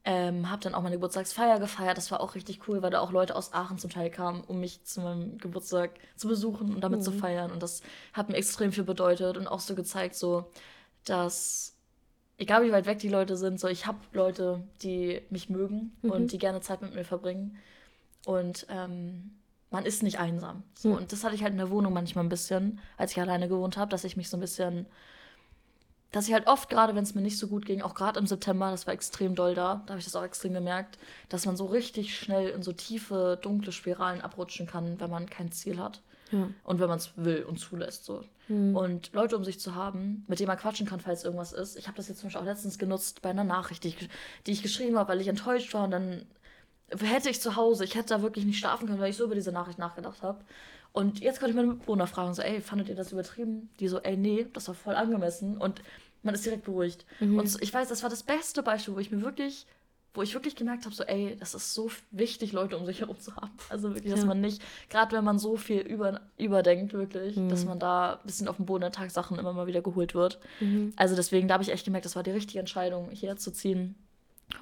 Ähm, habe dann auch meine Geburtstagsfeier gefeiert. Das war auch richtig cool, weil da auch Leute aus Aachen zum Teil kamen, um mich zu meinem Geburtstag zu besuchen und damit mhm. zu feiern. Und das hat mir extrem viel bedeutet und auch so gezeigt, so, dass egal wie weit weg die Leute sind, so ich habe Leute, die mich mögen mhm. und die gerne Zeit mit mir verbringen. Und ähm, man ist nicht einsam. So. Mhm. Und das hatte ich halt in der Wohnung manchmal ein bisschen, als ich alleine gewohnt habe, dass ich mich so ein bisschen dass ich halt oft, gerade wenn es mir nicht so gut ging, auch gerade im September, das war extrem doll da, da habe ich das auch extrem gemerkt, dass man so richtig schnell in so tiefe, dunkle Spiralen abrutschen kann, wenn man kein Ziel hat. Ja. Und wenn man es will und zulässt. So. Mhm. Und Leute um sich zu haben, mit denen man quatschen kann, falls irgendwas ist. Ich habe das jetzt zum Beispiel auch letztens genutzt bei einer Nachricht, die ich, die ich geschrieben habe, weil ich enttäuscht war. Und dann hätte ich zu Hause, ich hätte da wirklich nicht schlafen können, weil ich so über diese Nachricht nachgedacht habe. Und jetzt konnte ich meine Mitbewohner fragen, so, ey, fandet ihr das übertrieben? Die so, ey, nee, das war voll angemessen. Und man ist direkt beruhigt. Mhm. Und ich weiß, das war das beste Beispiel, wo ich mir wirklich, wo ich wirklich gemerkt habe, so, ey, das ist so wichtig, Leute um sich herum zu haben. Also wirklich, dass ja. man nicht, gerade wenn man so viel über, überdenkt, wirklich, mhm. dass man da ein bisschen auf dem Boden der Tatsachen immer mal wieder geholt wird. Mhm. Also deswegen, da habe ich echt gemerkt, das war die richtige Entscheidung, hier zu ziehen.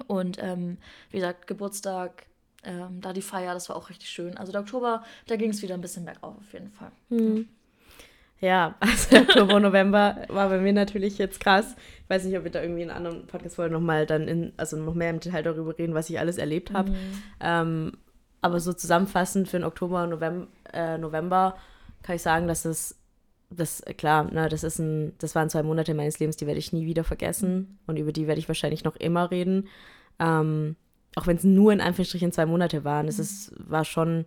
Und ähm, wie gesagt, Geburtstag, ähm, da die Feier, das war auch richtig schön. Also der Oktober, da ging es wieder ein bisschen bergauf auf jeden Fall. Mhm. Ja, also Oktober, November war bei mir natürlich jetzt krass. Ich weiß nicht, ob wir da irgendwie in anderen Podcast-Folgen nochmal dann in, also noch mehr im Detail darüber reden, was ich alles erlebt habe. Mhm. Ähm, aber so zusammenfassend für den Oktober, November, äh, November kann ich sagen, dass es, das, klar, ne, das ist ein, das waren zwei Monate meines Lebens, die werde ich nie wieder vergessen und über die werde ich wahrscheinlich noch immer reden. Ähm, auch wenn es nur in Anführungsstrichen zwei Monate waren, es ist, war schon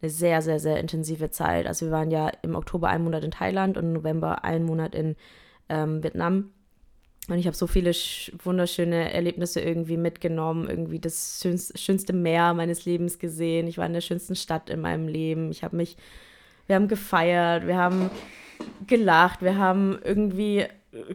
eine sehr, sehr, sehr intensive Zeit. Also wir waren ja im Oktober einen Monat in Thailand und im November einen Monat in ähm, Vietnam. Und ich habe so viele wunderschöne Erlebnisse irgendwie mitgenommen, irgendwie das schönste, schönste Meer meines Lebens gesehen. Ich war in der schönsten Stadt in meinem Leben. Ich habe mich, wir haben gefeiert, wir haben gelacht, wir haben irgendwie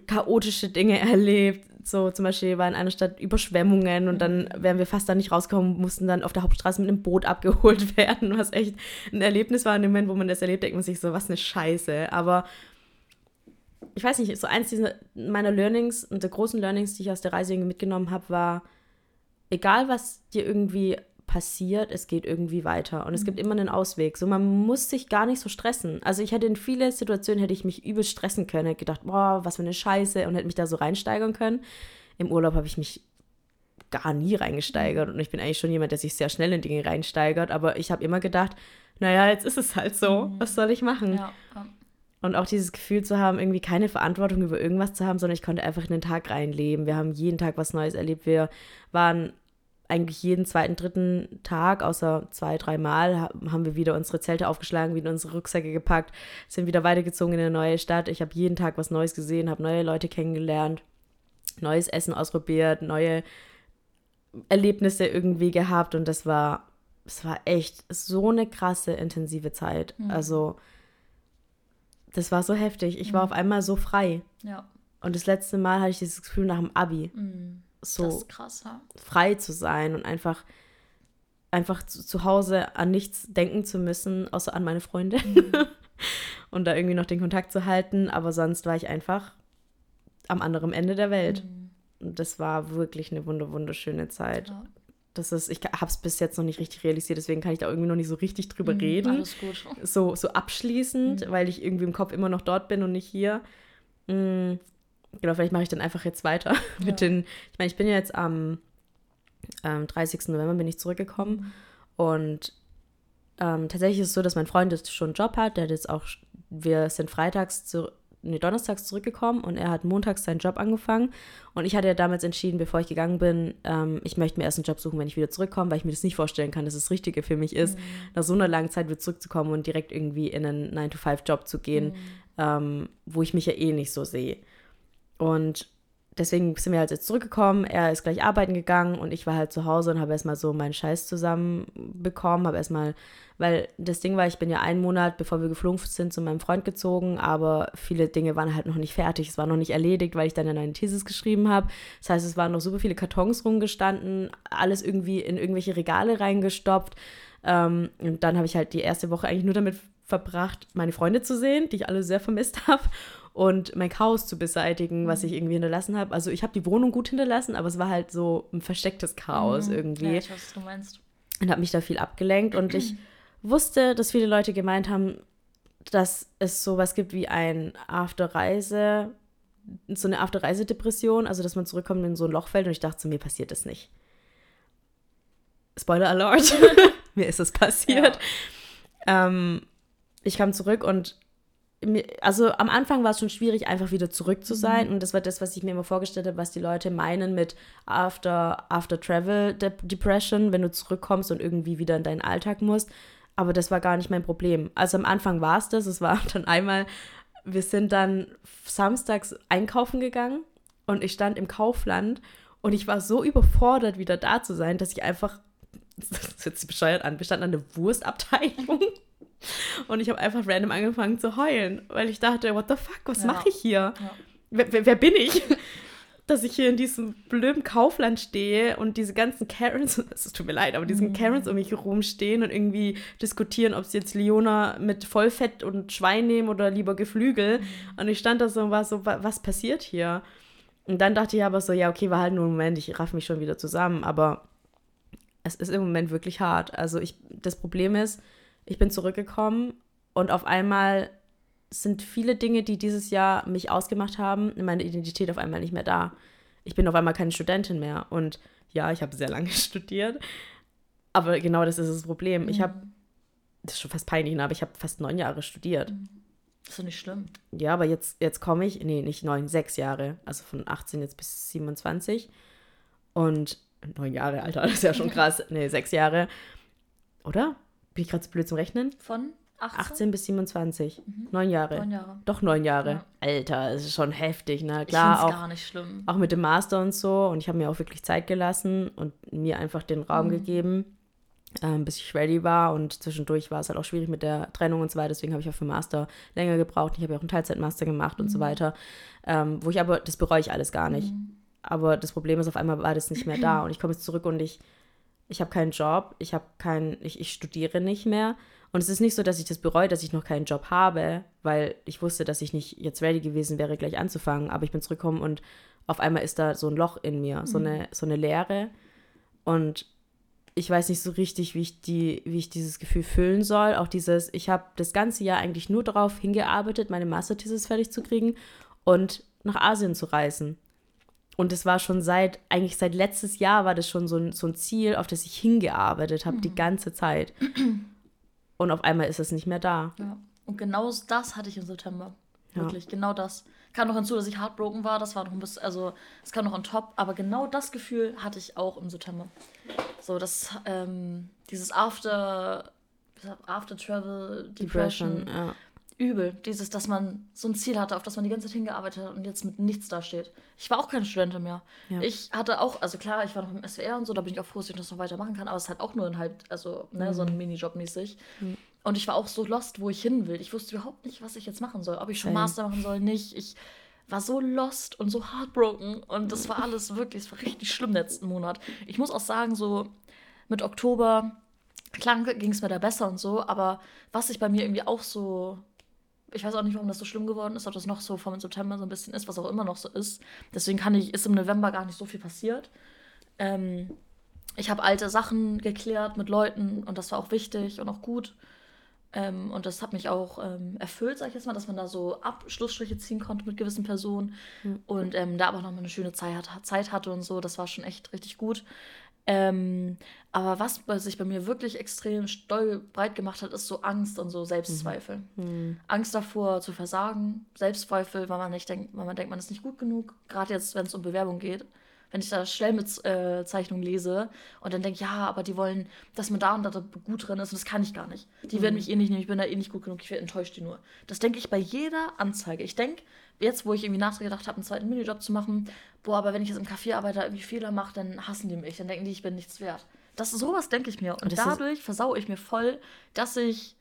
chaotische Dinge erlebt, so zum Beispiel war in einer Stadt Überschwemmungen und dann wären wir fast da nicht rausgekommen, mussten dann auf der Hauptstraße mit einem Boot abgeholt werden, was echt ein Erlebnis war. In dem Moment, wo man das erlebt, denkt man sich so, was eine Scheiße. Aber ich weiß nicht, so eins dieser, meiner Learnings und der großen Learnings, die ich aus der Reise irgendwie mitgenommen habe, war, egal was dir irgendwie passiert, es geht irgendwie weiter und es gibt mhm. immer einen Ausweg. So, man muss sich gar nicht so stressen. Also ich hätte in viele Situationen, hätte ich mich übel stressen können, hätte gedacht, boah, was für eine Scheiße und hätte mich da so reinsteigern können. Im Urlaub habe ich mich gar nie reingesteigert und ich bin eigentlich schon jemand, der sich sehr schnell in Dinge reinsteigert, aber ich habe immer gedacht, naja, jetzt ist es halt so, mhm. was soll ich machen? Ja. Und auch dieses Gefühl zu haben, irgendwie keine Verantwortung über irgendwas zu haben, sondern ich konnte einfach in den Tag reinleben. Wir haben jeden Tag was Neues erlebt. Wir waren eigentlich jeden zweiten, dritten Tag, außer zwei, dreimal, haben wir wieder unsere Zelte aufgeschlagen, wieder unsere Rucksäcke gepackt, sind wieder weitergezogen in eine neue Stadt. Ich habe jeden Tag was Neues gesehen, habe neue Leute kennengelernt, neues Essen ausprobiert, neue Erlebnisse irgendwie gehabt und das war, es war echt so eine krasse, intensive Zeit. Mhm. Also, das war so heftig. Ich mhm. war auf einmal so frei. Ja. Und das letzte Mal hatte ich dieses Gefühl nach dem Abi. Mhm so krass, ja. frei zu sein und einfach, einfach zu, zu, Hause an nichts denken zu müssen, außer an meine Freunde. Mhm. und da irgendwie noch den Kontakt zu halten. Aber sonst war ich einfach am anderen Ende der Welt. Mhm. Und das war wirklich eine wunderschöne Zeit. Ja. Das ist, ich habe es bis jetzt noch nicht richtig realisiert, deswegen kann ich da irgendwie noch nicht so richtig drüber mhm, reden. Alles gut. So, so abschließend, mhm. weil ich irgendwie im Kopf immer noch dort bin und nicht hier. Genau, vielleicht mache ich dann einfach jetzt weiter ja. mit den, ich meine, ich bin ja jetzt am ähm, 30. November bin ich zurückgekommen mhm. und ähm, tatsächlich ist es so, dass mein Freund jetzt schon einen Job hat, der hat jetzt auch, wir sind freitags zu, nee, donnerstags zurückgekommen und er hat montags seinen Job angefangen und ich hatte ja damals entschieden, bevor ich gegangen bin, ähm, ich möchte mir erst einen Job suchen, wenn ich wieder zurückkomme, weil ich mir das nicht vorstellen kann, dass es das Richtige für mich ist, mhm. nach so einer langen Zeit wieder zurückzukommen und direkt irgendwie in einen 9-to-5-Job zu gehen, mhm. ähm, wo ich mich ja eh nicht so sehe. Und deswegen sind wir halt jetzt zurückgekommen. Er ist gleich arbeiten gegangen und ich war halt zu Hause und habe erstmal so meinen Scheiß zusammenbekommen. Habe erstmal, weil das Ding war, ich bin ja einen Monat, bevor wir geflogen sind, zu meinem Freund gezogen, aber viele Dinge waren halt noch nicht fertig. Es war noch nicht erledigt, weil ich dann in eine Thesis geschrieben habe. Das heißt, es waren noch super viele Kartons rumgestanden, alles irgendwie in irgendwelche Regale reingestopft. Ähm, und dann habe ich halt die erste Woche eigentlich nur damit verbracht, meine Freunde zu sehen, die ich alle sehr vermisst habe und mein Chaos zu beseitigen, was ich mhm. irgendwie hinterlassen habe. Also ich habe die Wohnung gut hinterlassen, aber es war halt so ein verstecktes Chaos mhm. irgendwie. Ja, ich weiß, was du meinst. Und habe mich da viel abgelenkt und ich wusste, dass viele Leute gemeint haben, dass es sowas gibt wie ein Afterreise, so eine Afterreise-Depression, also dass man zurückkommt in so ein Loch fällt und ich dachte, zu mir passiert das nicht. Spoiler Alert, mir ist es passiert. Ja. Ähm, ich kam zurück und also am Anfang war es schon schwierig, einfach wieder zurück zu sein. Mhm. Und das war das, was ich mir immer vorgestellt habe, was die Leute meinen mit After, after Travel Depression, wenn du zurückkommst und irgendwie wieder in deinen Alltag musst. Aber das war gar nicht mein Problem. Also am Anfang war es das. Es war dann einmal, wir sind dann samstags einkaufen gegangen und ich stand im Kaufland und ich war so überfordert, wieder da zu sein, dass ich einfach, das hört sich bescheuert an, wir standen an der Wurstabteilung. Und ich habe einfach random angefangen zu heulen, weil ich dachte, what the fuck, was ja. mache ich hier? Ja. Wer, wer, bin ich? Dass ich hier in diesem blöden Kaufland stehe und diese ganzen Karens, es tut mir leid, aber diesen mhm. Karens um mich rumstehen und irgendwie diskutieren, ob sie jetzt Leona mit Vollfett und Schwein nehmen oder lieber Geflügel. Mhm. Und ich stand da so und war so, was passiert hier? Und dann dachte ich aber so, ja, okay, war halt nur ein Moment, ich raff mich schon wieder zusammen, aber es ist im Moment wirklich hart. Also ich, das Problem ist, ich bin zurückgekommen und auf einmal sind viele Dinge, die dieses Jahr mich ausgemacht haben, in meiner Identität auf einmal nicht mehr da. Ich bin auf einmal keine Studentin mehr. Und ja, ich habe sehr lange studiert. Aber genau das ist das Problem. Mhm. Ich habe, das ist schon fast peinlich, ne, aber ich habe fast neun Jahre studiert. Mhm. Das ist doch nicht schlimm. Ja, aber jetzt, jetzt komme ich, nee, nicht neun, sechs Jahre. Also von 18 jetzt bis 27. Und neun Jahre, Alter, das ist ja schon krass. nee, sechs Jahre. Oder? Bin ich gerade zu blöd zum Rechnen? Von 18? 18 bis 27. Mhm. Neun Jahre. Neun Jahre. Doch neun Jahre. Ja. Alter, das ist schon heftig, ne? Klar, auch, gar nicht schlimm. Auch mit dem Master und so. Und ich habe mir auch wirklich Zeit gelassen und mir einfach den Raum mhm. gegeben, ähm, bis ich ready war. Und zwischendurch war es halt auch schwierig mit der Trennung und so weiter. Deswegen habe ich auch für Master länger gebraucht. Ich habe ja auch einen Teilzeitmaster gemacht mhm. und so mhm. weiter. Ähm, wo ich aber, das bereue ich alles gar nicht. Mhm Aber das Problem ist, auf einmal war das nicht mehr da. Und ich komme jetzt zurück und ich, ich habe keinen Job, ich habe kein, ich, ich studiere nicht mehr. Und es ist nicht so, dass ich das bereue, dass ich noch keinen Job habe, weil ich wusste, dass ich nicht jetzt ready gewesen wäre, gleich anzufangen. Aber ich bin zurückgekommen und auf einmal ist da so ein Loch in mir, so, Mhm. eine, so eine Leere. Und ich weiß nicht so richtig, wie ich, die, wie ich dieses Gefühl füllen soll. Auch dieses, ich habe das ganze Jahr eigentlich nur darauf hingearbeitet, meine Masterthesis fertig zu kriegen und nach Asien zu reisen. Und es war schon seit, eigentlich seit letztes Jahr war das schon so ein, so ein Ziel, auf das ich hingearbeitet habe, die ganze Zeit. Und auf einmal ist es nicht mehr da. Ja. Und genau das hatte ich im September. Ja. Wirklich, genau das. Kam noch hinzu, dass ich heartbroken war. Das war noch ein bisschen, also es kam noch on top. Aber genau das Gefühl hatte ich auch im September. So, das, ähm, dieses After, After Travel Depression, Depression, ja. Übel. Dieses, dass man so ein Ziel hatte, auf das man die ganze Zeit hingearbeitet hat und jetzt mit nichts dasteht. Ich war auch keine Studentin mehr. Ja. Ich hatte auch, also klar, ich war noch im SWR und so, da bin ich auch froh, dass ich das noch weitermachen kann, aber es ist halt auch nur ein halb, also ne, so ein Minijob mäßig. Und ich war auch so lost, wo ich hin will. Ich wusste überhaupt nicht, was ich jetzt machen soll. Ob ich schon. Master machen soll, nicht. Ich war so lost und so heartbroken und das war alles wirklich, es war richtig schlimm letzten Monat. Ich muss auch sagen, so mit Oktober, klar ging es mir da besser und so, aber was sich bei mir irgendwie auch so ich weiß auch nicht, warum das so schlimm geworden ist, ob das noch so vom September so ein bisschen ist, was auch immer noch so ist. Deswegen kann ich, ist im November gar nicht so viel passiert. Ähm, ich habe alte Sachen geklärt mit Leuten und das war auch wichtig und auch gut. Ähm, und das hat mich auch ähm, erfüllt, sag ich jetzt mal, dass man da so Abschlussstriche ziehen konnte mit gewissen Personen und ähm, da aber noch mal eine schöne Zeit, Zeit hatte und so. Das war schon echt richtig gut. Ähm, aber was sich bei mir wirklich extrem doll breit gemacht hat, ist so Angst und so Selbstzweifel. Angst davor zu versagen, Selbstzweifel, weil man nicht denkt, weil man denkt, man ist nicht gut genug. Gerade jetzt, wenn es um Bewerbung geht. Wenn ich da Stellenbezeichnungen äh, Zeichnungen lese und dann denke, ja, aber die wollen, dass man da und da gut drin ist und das kann ich gar nicht. Die werden mich eh nicht nehmen, ich bin da eh nicht gut genug, ich werde enttäuscht die nur. Das denke ich bei jeder Anzeige. Ich denke, jetzt, wo ich irgendwie nachgedacht habe, einen zweiten Minijob zu machen, boah, aber wenn ich jetzt im Café arbeite, irgendwie Fehler mache, dann hassen die mich, dann denken die, ich bin nichts wert. Das sowas denke ich mir. Und ist- dadurch versaue ich mir voll, dass ich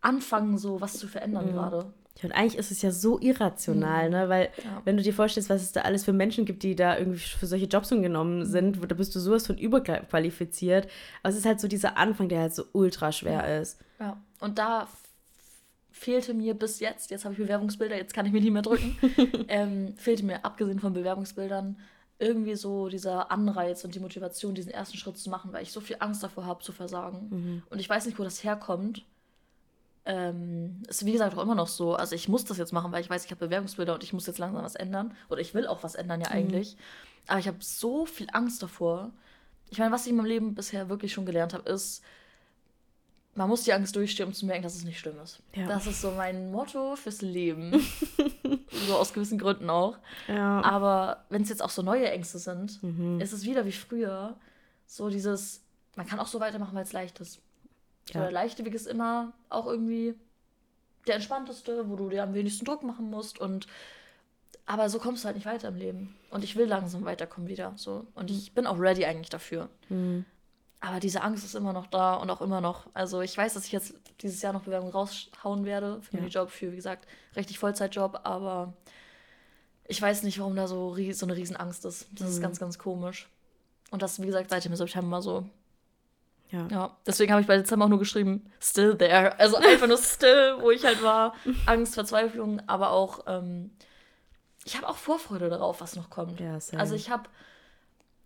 anfange, so was zu verändern Mhm. gerade. Ja, und eigentlich ist es ja so irrational, ne? Weil, Ja. wenn du dir vorstellst, was es da alles für Menschen gibt, die da irgendwie für solche Jobs genommen sind, da bist du sowas von überqualifiziert. Aber es ist halt so dieser Anfang, der halt so ultra schwer ist. Ja. Und da fehlte mir bis jetzt, jetzt habe ich Bewerbungsbilder, jetzt kann ich mir nicht mehr drücken, ähm, fehlte mir, abgesehen von Bewerbungsbildern, irgendwie so dieser Anreiz und die Motivation, diesen ersten Schritt zu machen, weil ich so viel Angst davor habe, zu versagen. Und ich weiß nicht, wo das herkommt. Ähm, ist wie gesagt auch immer noch so. Also ich muss das jetzt machen, weil ich weiß, ich habe Bewerbungsbilder und ich muss jetzt langsam was ändern. Oder ich will auch was ändern ja eigentlich. Aber ich habe so viel Angst davor. Ich meine, was ich in meinem Leben bisher wirklich schon gelernt habe, ist, man muss die Angst durchstehen, um zu merken, dass es nicht schlimm ist. Ja. Das ist so mein Motto fürs Leben. so aus gewissen Gründen auch. Ja. Aber wenn es jetzt auch so neue Ängste sind, Mhm. ist es wieder wie früher. So dieses, man kann auch so weitermachen, weil es leicht ist. Ja. der leichte Weg ist immer auch irgendwie der entspannteste, wo du dir am wenigsten Druck machen musst. Und aber so kommst du halt nicht weiter im Leben. Und ich will langsam weiterkommen wieder. So. Und ich bin auch ready eigentlich dafür. Mhm. Aber diese Angst ist immer noch da und auch immer noch. Also ich weiß, dass ich jetzt dieses Jahr noch Bewerbung raushauen werde für Ja. den Job, für, wie gesagt, richtig Vollzeitjob, aber ich weiß nicht, warum da so, so eine Riesenangst ist. Das ist Mhm. ganz, ganz komisch. Und das, wie gesagt, seit dem September so. Ja. Ja, deswegen habe ich bei Dezember auch nur geschrieben, still there. Also einfach nur still, wo ich halt war. Angst, Verzweiflung, aber auch, ähm, ich habe auch Vorfreude darauf, was noch kommt. Ja. Also ich habe,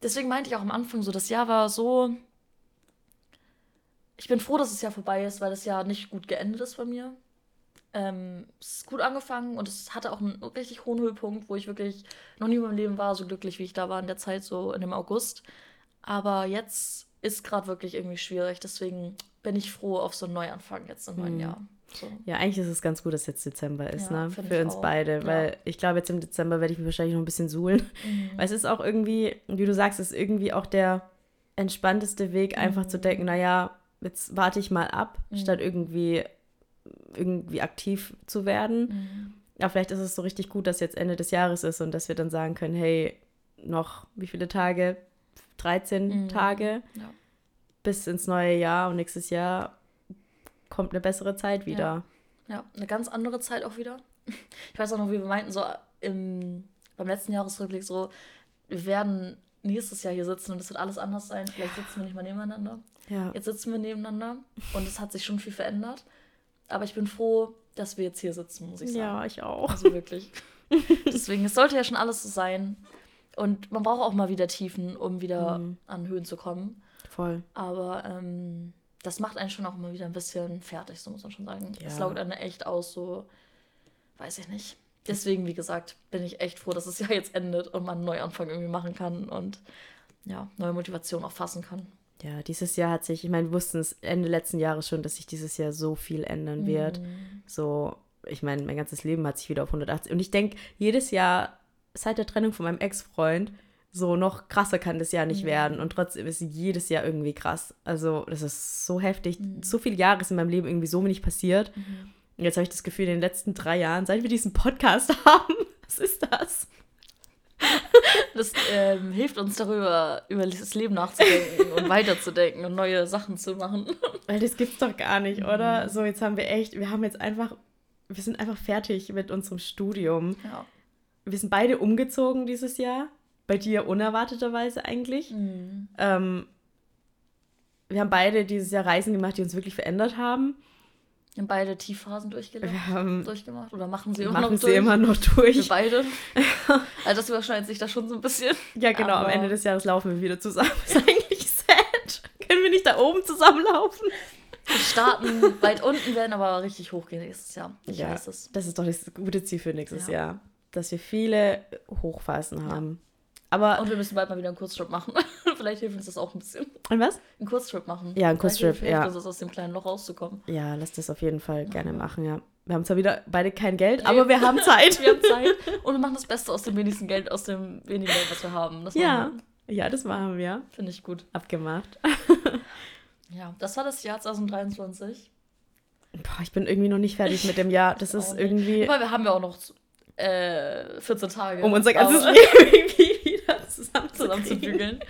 deswegen meinte ich auch am Anfang so, das Jahr war so, ich bin froh, dass das Jahr vorbei ist, weil das Jahr nicht gut geendet ist bei mir. Ähm, es ist gut angefangen und es hatte auch einen richtig hohen Höhepunkt, wo ich wirklich noch nie in meinem Leben war, so glücklich wie ich da war in der Zeit, so in dem August. Aber jetzt ist gerade wirklich irgendwie schwierig, deswegen bin ich froh auf so einen Neuanfang jetzt im neuen Mhm. Jahr. So. Ja, eigentlich ist es ganz gut, dass jetzt Dezember ist, Ja, ne? Für uns auch. beide. Ja. Weil ich glaube, jetzt im Dezember werde ich mich wahrscheinlich noch ein bisschen suhlen. Mhm. Weil es ist auch irgendwie, wie du sagst, ist irgendwie auch der entspannteste Weg, einfach Mhm. zu denken, naja, jetzt warte ich mal ab, statt irgendwie, irgendwie aktiv zu werden. Mhm. Ja, vielleicht ist es so richtig gut, dass jetzt Ende des Jahres ist und dass wir dann sagen können, hey, noch wie viele Tage? 13 Mhm. Tage Ja. bis ins neue Jahr und nächstes Jahr kommt eine bessere Zeit wieder. Ja, eine ganz andere Zeit auch wieder. Ich weiß auch noch, wie wir meinten, so im, beim letzten Jahresrückblick so, wir werden nächstes Jahr hier sitzen und es wird alles anders sein. Vielleicht sitzen wir nicht mal nebeneinander. Ja. Jetzt sitzen wir nebeneinander und es hat sich schon viel verändert. Aber ich bin froh, dass wir jetzt hier sitzen, muss ich sagen. Ja, ich auch. Also wirklich. Deswegen, es sollte ja schon alles so sein. Und man braucht auch mal wieder Tiefen, um wieder Mhm. an Höhen zu kommen. Voll. Aber ähm, das macht einen schon auch immer wieder ein bisschen fertig, so muss man schon sagen. Es Ja. laugt einen echt aus, so, weiß ich nicht. Deswegen, wie gesagt, bin ich echt froh, dass das Jahr jetzt endet und man einen Neuanfang irgendwie machen kann und ja, neue Motivation auch fassen kann. Ja, dieses Jahr hat sich, ich meine, wir wussten es Ende letzten Jahres schon, dass sich dieses Jahr so viel ändern wird. Mhm. So, ich meine, mein ganzes Leben hat sich wieder auf 180. Und ich denke, jedes Jahr seit der Trennung von meinem Ex-Freund, so noch krasser kann das Jahr nicht Mhm. werden. Und trotzdem ist jedes Jahr irgendwie krass. Also, das ist so heftig. Mhm. So viele Jahre ist in meinem Leben irgendwie so wenig passiert. Und jetzt habe ich das Gefühl, in den letzten drei Jahren, seit wir diesen Podcast haben, was ist das? Das ähm, hilft uns darüber, über das Leben nachzudenken und weiterzudenken und neue Sachen zu machen. Weil das gibt's doch gar nicht, oder? So, jetzt haben wir echt, wir haben jetzt einfach, wir sind einfach fertig mit unserem Studium. Ja. Wir sind beide umgezogen dieses Jahr. Bei dir unerwarteterweise eigentlich. Mhm. Ähm, wir haben beide dieses Jahr Reisen gemacht, die uns wirklich verändert haben. Wir haben beide Tiefphasen Wir haben, durchgemacht oder machen sie immer machen noch sie durch. immer noch Wir durch. beide. also das überschneidet sich da schon so ein bisschen. Ja, genau, am Aber- Ende des Jahres laufen wir wieder zusammen. ist eigentlich sad. Können wir nicht da oben zusammenlaufen? Wir starten weit unten, werden aber richtig hochgehen nächstes Jahr. Ich Ja. weiß es. Das ist doch das gute Ziel für nächstes Ja. Jahr. Dass wir viele Hochphasen haben. Aber, Und wir müssen bald mal wieder einen Kurztrip machen. Vielleicht hilft uns das auch ein bisschen. und was? Einen Kurztrip machen. Ja, einen Kurztrip, hilft ja. uns das aus dem kleinen Loch rauszukommen. Ja, lass das auf jeden Fall gerne machen, ja. Wir haben zwar wieder beide kein Geld, Nee. aber wir haben Zeit. Wir haben Zeit und wir machen das Beste aus dem wenigsten Geld, aus dem wenigen Geld, was wir haben. Das Ja, machen ja, das machen wir. wir. Finde ich gut. Abgemacht. Ja, das war das Jahr 2023. Boah, ich bin irgendwie noch nicht fertig mit dem Jahr. Das ist irgendwie, Aber wir haben ja auch noch äh, 14 Tage. um unser ganzes Leben irgendwie wieder zusammenzubügeln. zusammenzubügeln.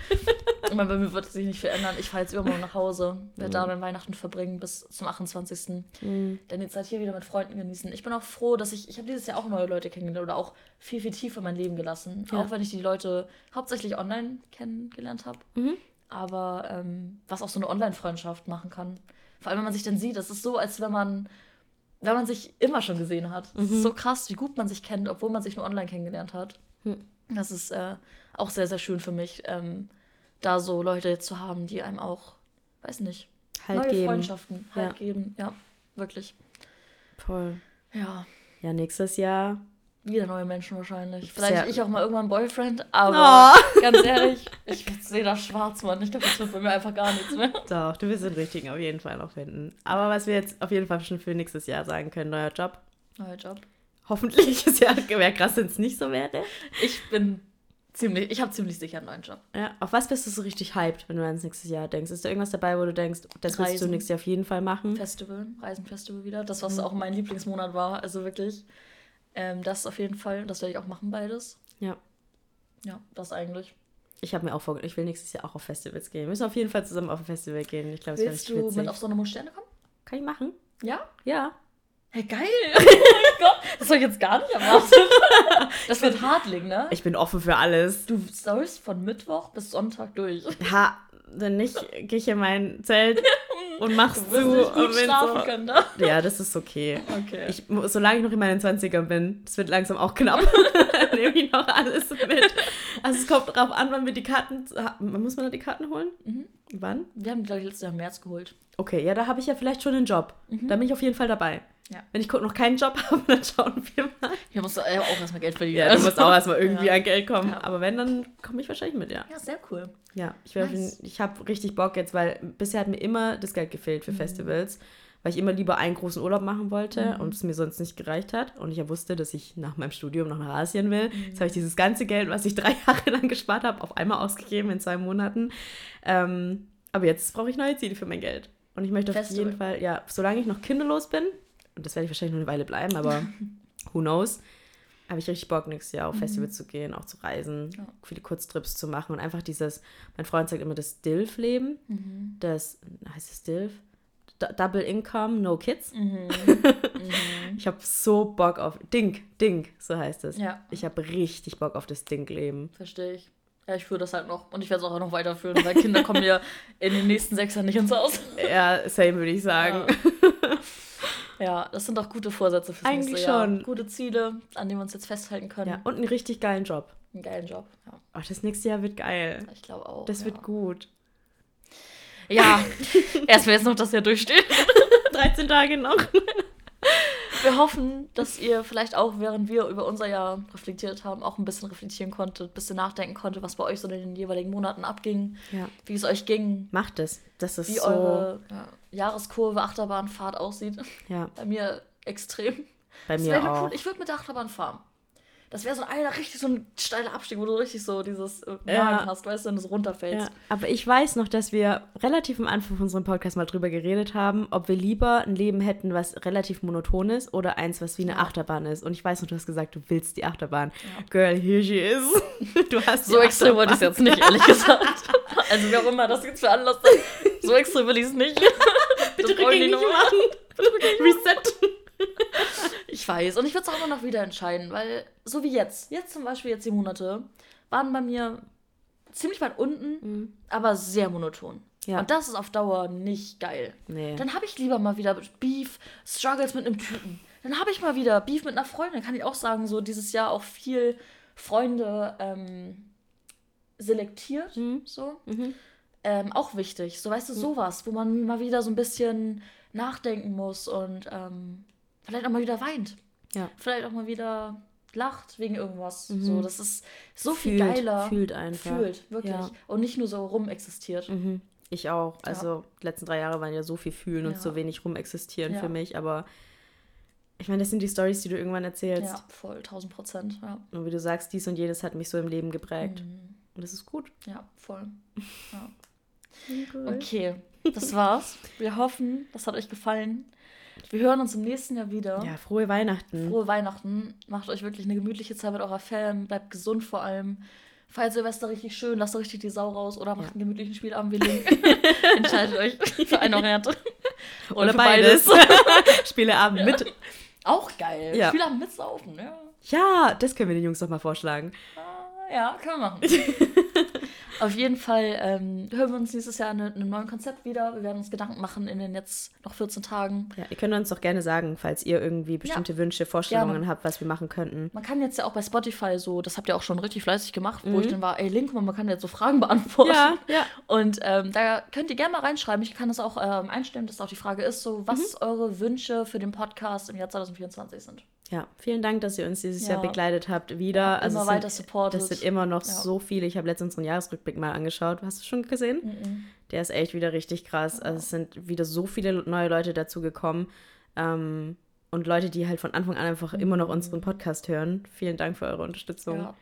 Ich meine, bei mir wird es sich nicht verändern. Ich fahre jetzt übermorgen nach Hause, werde da dann Weihnachten verbringen bis zum 28. Mhm. Dann die Zeit hier wieder mit Freunden genießen. Ich bin auch froh, dass ich, ich habe dieses Jahr auch neue Leute kennengelernt oder auch viel, viel tiefer in mein Leben gelassen. Ja. Auch wenn ich die Leute hauptsächlich online kennengelernt habe. Mhm. Aber ähm, was auch so eine Online-Freundschaft machen kann. Vor allem, wenn man sich dann sieht, das ist so, als wenn man, wenn man sich immer schon gesehen hat. Es Mhm. ist so krass, wie gut man sich kennt, obwohl man sich nur online kennengelernt hat. Hm. Das ist äh, auch sehr, sehr schön für mich, ähm, da so Leute zu haben, die einem auch, weiß nicht, Halt neue geben. Freundschaften halt Ja. geben. Ja, wirklich. Voll. Ja, Ja, nächstes Jahr. Wieder neue Menschen wahrscheinlich. Vielleicht Sehr- ich auch mal irgendwann einen Boyfriend, aber Oh. ganz ehrlich, ich sehe da schwarz, Mann. Ich glaube, das wird bei mir einfach gar nichts mehr. Doch, du wirst den richtigen auf jeden Fall noch finden. Aber was wir jetzt auf jeden Fall schon für nächstes Jahr sagen können, neuer Job. Neuer Job. Hoffentlich ist ja, wäre krass, wenn es nicht so wäre. Ich bin ziemlich, ich habe ziemlich sicher einen neuen Job. Ja, auf was bist du so richtig hyped, wenn du ans nächste Jahr denkst? Ist da irgendwas dabei, wo du denkst, das willst du Reisen. nächstes Jahr auf jeden Fall machen? Festival, Reisenfestival wieder. Das, was auch mein Lieblingsmonat war. Also wirklich. Ähm, das auf jeden Fall. Das werde ich auch machen, beides. Ja. Ja, das eigentlich. Ich habe mir auch vorgenommen, ich will nächstes Jahr auch auf Festivals gehen. Wir müssen auf jeden Fall zusammen auf ein Festival gehen. Ich glaube, es wäre Willst richtig du witzig. mit auf so eine Mondsterne kommen? Kann ich machen? Ja? Ja. Hey, geil! Oh mein Gott! Das habe ich jetzt gar nicht erwartet. Das wird Hartling, ne? Ich bin offen für alles. Du sollst von Mittwoch bis Sonntag durch. Ha, wenn nicht, gehe ich in mein Zelt und mach's Du zu. wirst nicht und gut schlafen so, können, ne? Ja, das ist okay. Okay. Ich, solange ich noch in meinen 20ern bin, das wird langsam auch knapp, nehme ich noch alles mit. Also es kommt drauf an, wann wir die Karten, muss man da die Karten holen? Mhm. Wann? Wir haben die, glaube ich, letztes Jahr im März geholt. Okay, ja, da habe ich ja vielleicht schon einen Job. Da bin ich auf jeden Fall dabei. Ja. Wenn ich noch keinen Job habe, dann schauen wir mal. Hier musst du auch erstmal Geld verdienen. Ja, du musst auch erstmal irgendwie Ja. an Geld kommen. Ja. Aber wenn, dann komme ich wahrscheinlich mit, ja. Ja, sehr cool. Ja, ich, auf Nice. ich habe richtig Bock jetzt, weil bisher hat mir immer das Geld gefehlt Mhm. für Festivals, weil ich immer lieber einen großen Urlaub machen wollte Mhm. und es mir sonst nicht gereicht hat. Und ich ja wusste, dass ich nach meinem Studium noch nach Asien will. Mhm. Jetzt habe ich dieses ganze Geld, was ich drei Jahre lang gespart habe, auf einmal ausgegeben in zwei Monaten. Ähm, aber jetzt brauche ich neue Ziele für mein Geld. Und ich möchte auf Festival. jeden Fall, ja, solange ich noch kinderlos bin, und das werde ich wahrscheinlich noch eine Weile bleiben, aber who knows, habe ich richtig Bock, nächstes Jahr auf Festivals zu gehen, auch zu reisen, Ja. viele Kurztrips zu machen und einfach dieses, mein Freund sagt immer das DILF-Leben, Mhm. das, heißt es DILF? D Double Income, No Kids. Mhm. Ich habe so Bock auf, Dink, Dink, so heißt es. Ja, Ich habe richtig Bock auf das Dink-Leben. verstehe ich. Ja, ich führe das halt noch. Und ich werde es auch noch weiterführen, weil Kinder kommen ja in den nächsten sechs Jahren nicht ins Haus. Ja, same würde ich sagen. Ja. Ja, das sind doch gute Vorsätze fürs Eigentlich nächste Jahr. schon. Gute Ziele, an denen wir uns jetzt festhalten können. Ja, und einen richtig geilen Job. Einen geilen Job. Ja, Oh, das nächste Jahr wird geil. ich glaube auch. Das ja. wird gut. Ja, erstmal jetzt noch das Jahr durchstehen. 13 Tage noch. Wir hoffen, dass ihr vielleicht auch, während wir über unser Jahr reflektiert haben, auch ein bisschen reflektieren konntet, ein bisschen nachdenken konntet, was bei euch so in den jeweiligen Monaten abging, Ja. wie es euch ging, Macht es. Das ist wie so. eure ja, Jahreskurve, Achterbahnfahrt aussieht. Ja, Bei mir extrem. bei mir cool. auch. Ich würde mit der Achterbahn fahren. Das wäre so einer richtig so ein steiler Abstieg, wo du richtig so dieses äh, Ja. Magen hast, weißt du, wenn du so runterfällst. Ja, aber ich weiß noch, dass wir relativ am Anfang von unserem Podcast mal drüber geredet haben, ob wir lieber ein Leben hätten, was relativ monoton ist oder eins, was wie eine Ja. Achterbahn ist. Und ich weiß noch, du hast gesagt, du willst die Achterbahn. Girl, here she is. Du hast So extrem wollte ich es jetzt nicht, ehrlich gesagt. Also wer auch immer das jetzt veranlasst hat, so extrem will ich es nicht. Bitte die rückgängig nur- machen. Reset. Ich weiß. Und ich würde es auch immer noch wieder entscheiden, weil so wie jetzt, jetzt zum Beispiel jetzt die Monate, waren bei mir ziemlich weit unten, aber sehr monoton. Ja. Und das ist auf Dauer nicht geil. Nee. Dann habe ich lieber mal wieder Beef, Struggles mit einem Typen. Dann habe ich mal wieder Beef mit einer Freundin. Kann ich auch sagen, so dieses Jahr auch viel Freunde ähm, selektiert. Mhm. So. Mhm. Ähm, auch wichtig. So, weißt du, sowas, wo man mal wieder so ein bisschen nachdenken muss und ähm, vielleicht auch mal wieder weint. Ja. Vielleicht auch mal wieder lacht wegen irgendwas. Mhm. So, das ist so viel Fühlt, geiler. Fühlt einfach. Fühlt, wirklich. Ja. Und nicht nur so rumexistiert. Mhm. Ich auch. Also, die letzten drei Jahre waren ja so viel fühlen und Ja. so wenig rumexistieren Ja. für mich, aber ich meine, das sind die Stories, die du irgendwann erzählst. Ja, voll, 1000 Prozent. Ja. Und wie du sagst, dies und jenes hat mich so im Leben geprägt. Mhm. Und das ist gut. Ja, voll. Ja. Okay, das war's. Wir hoffen, das hat euch gefallen. Wir hören uns im nächsten Jahr wieder. Ja, frohe Weihnachten. Frohe Weihnachten. Macht euch wirklich eine gemütliche Zeit mit eurer Fam. Bleibt gesund vor allem. Feiert Silvester richtig schön. Lasst richtig die Sau raus. Oder macht Ja. einen gemütlichen Spielabend wie Link. Entscheidet euch für eine Variante. Oder für beides. Spieleabend mit. Auch geil. Ja. Spielabend mit Saufen. Ja. Ja, das können wir den Jungs doch mal vorschlagen. Ah, ja, können wir machen. Auf jeden Fall ähm, hören wir uns nächstes Jahr in einem neuen Konzept wieder. Wir werden uns Gedanken machen in den jetzt noch 14 Tagen. Ja, ihr könnt uns doch gerne sagen, falls ihr irgendwie bestimmte Wünsche, Vorstellungen habt, was wir machen könnten. Man kann jetzt ja auch bei Spotify so, das habt ihr auch schon richtig fleißig gemacht, wo Mhm. ich dann war, ey Link, man kann jetzt so Fragen beantworten. Ja, ja. Und ähm, da könnt ihr gerne mal reinschreiben. Ich kann das auch ähm, einstellen, dass auch die Frage ist, so, was Mhm. eure Wünsche für den Podcast im Jahr 2024 sind. Ja, vielen Dank, dass ihr uns dieses Ja. Jahr begleitet habt. Wieder. also immer weiter supportet. Das sind immer noch Ja. so viele. Ich habe letztens unseren Jahresrückblick mal angeschaut. Hast du schon gesehen? Mhm. Der ist echt wieder richtig krass. Also es sind wieder so viele neue Leute dazu gekommen. Ähm, und Leute, die halt von Anfang an einfach immer noch unseren Podcast hören. Vielen Dank für eure Unterstützung. Mhm. Ja.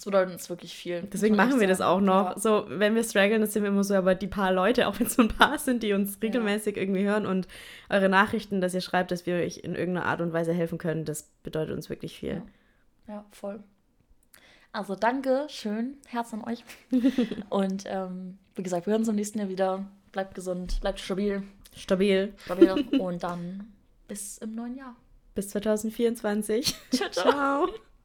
Das bedeutet uns wirklich viel. Deswegen machen wir das auch noch. Ja. So, wenn wir strugglen, das sind wir immer so, aber die paar Leute, auch wenn es so ein paar sind, die uns regelmäßig irgendwie hören und eure Nachrichten, dass ihr schreibt, dass wir euch in irgendeiner Art und Weise helfen können, das bedeutet uns wirklich viel. Ja. Ja, voll. Also danke, schön, Herz an euch. Und ähm, wie gesagt, wir hören uns im nächsten Jahr wieder. Bleibt gesund, bleibt stabil, Stabil. stabil. und dann bis im neuen Jahr. Bis 2024. Ciao, ciao. Ciao.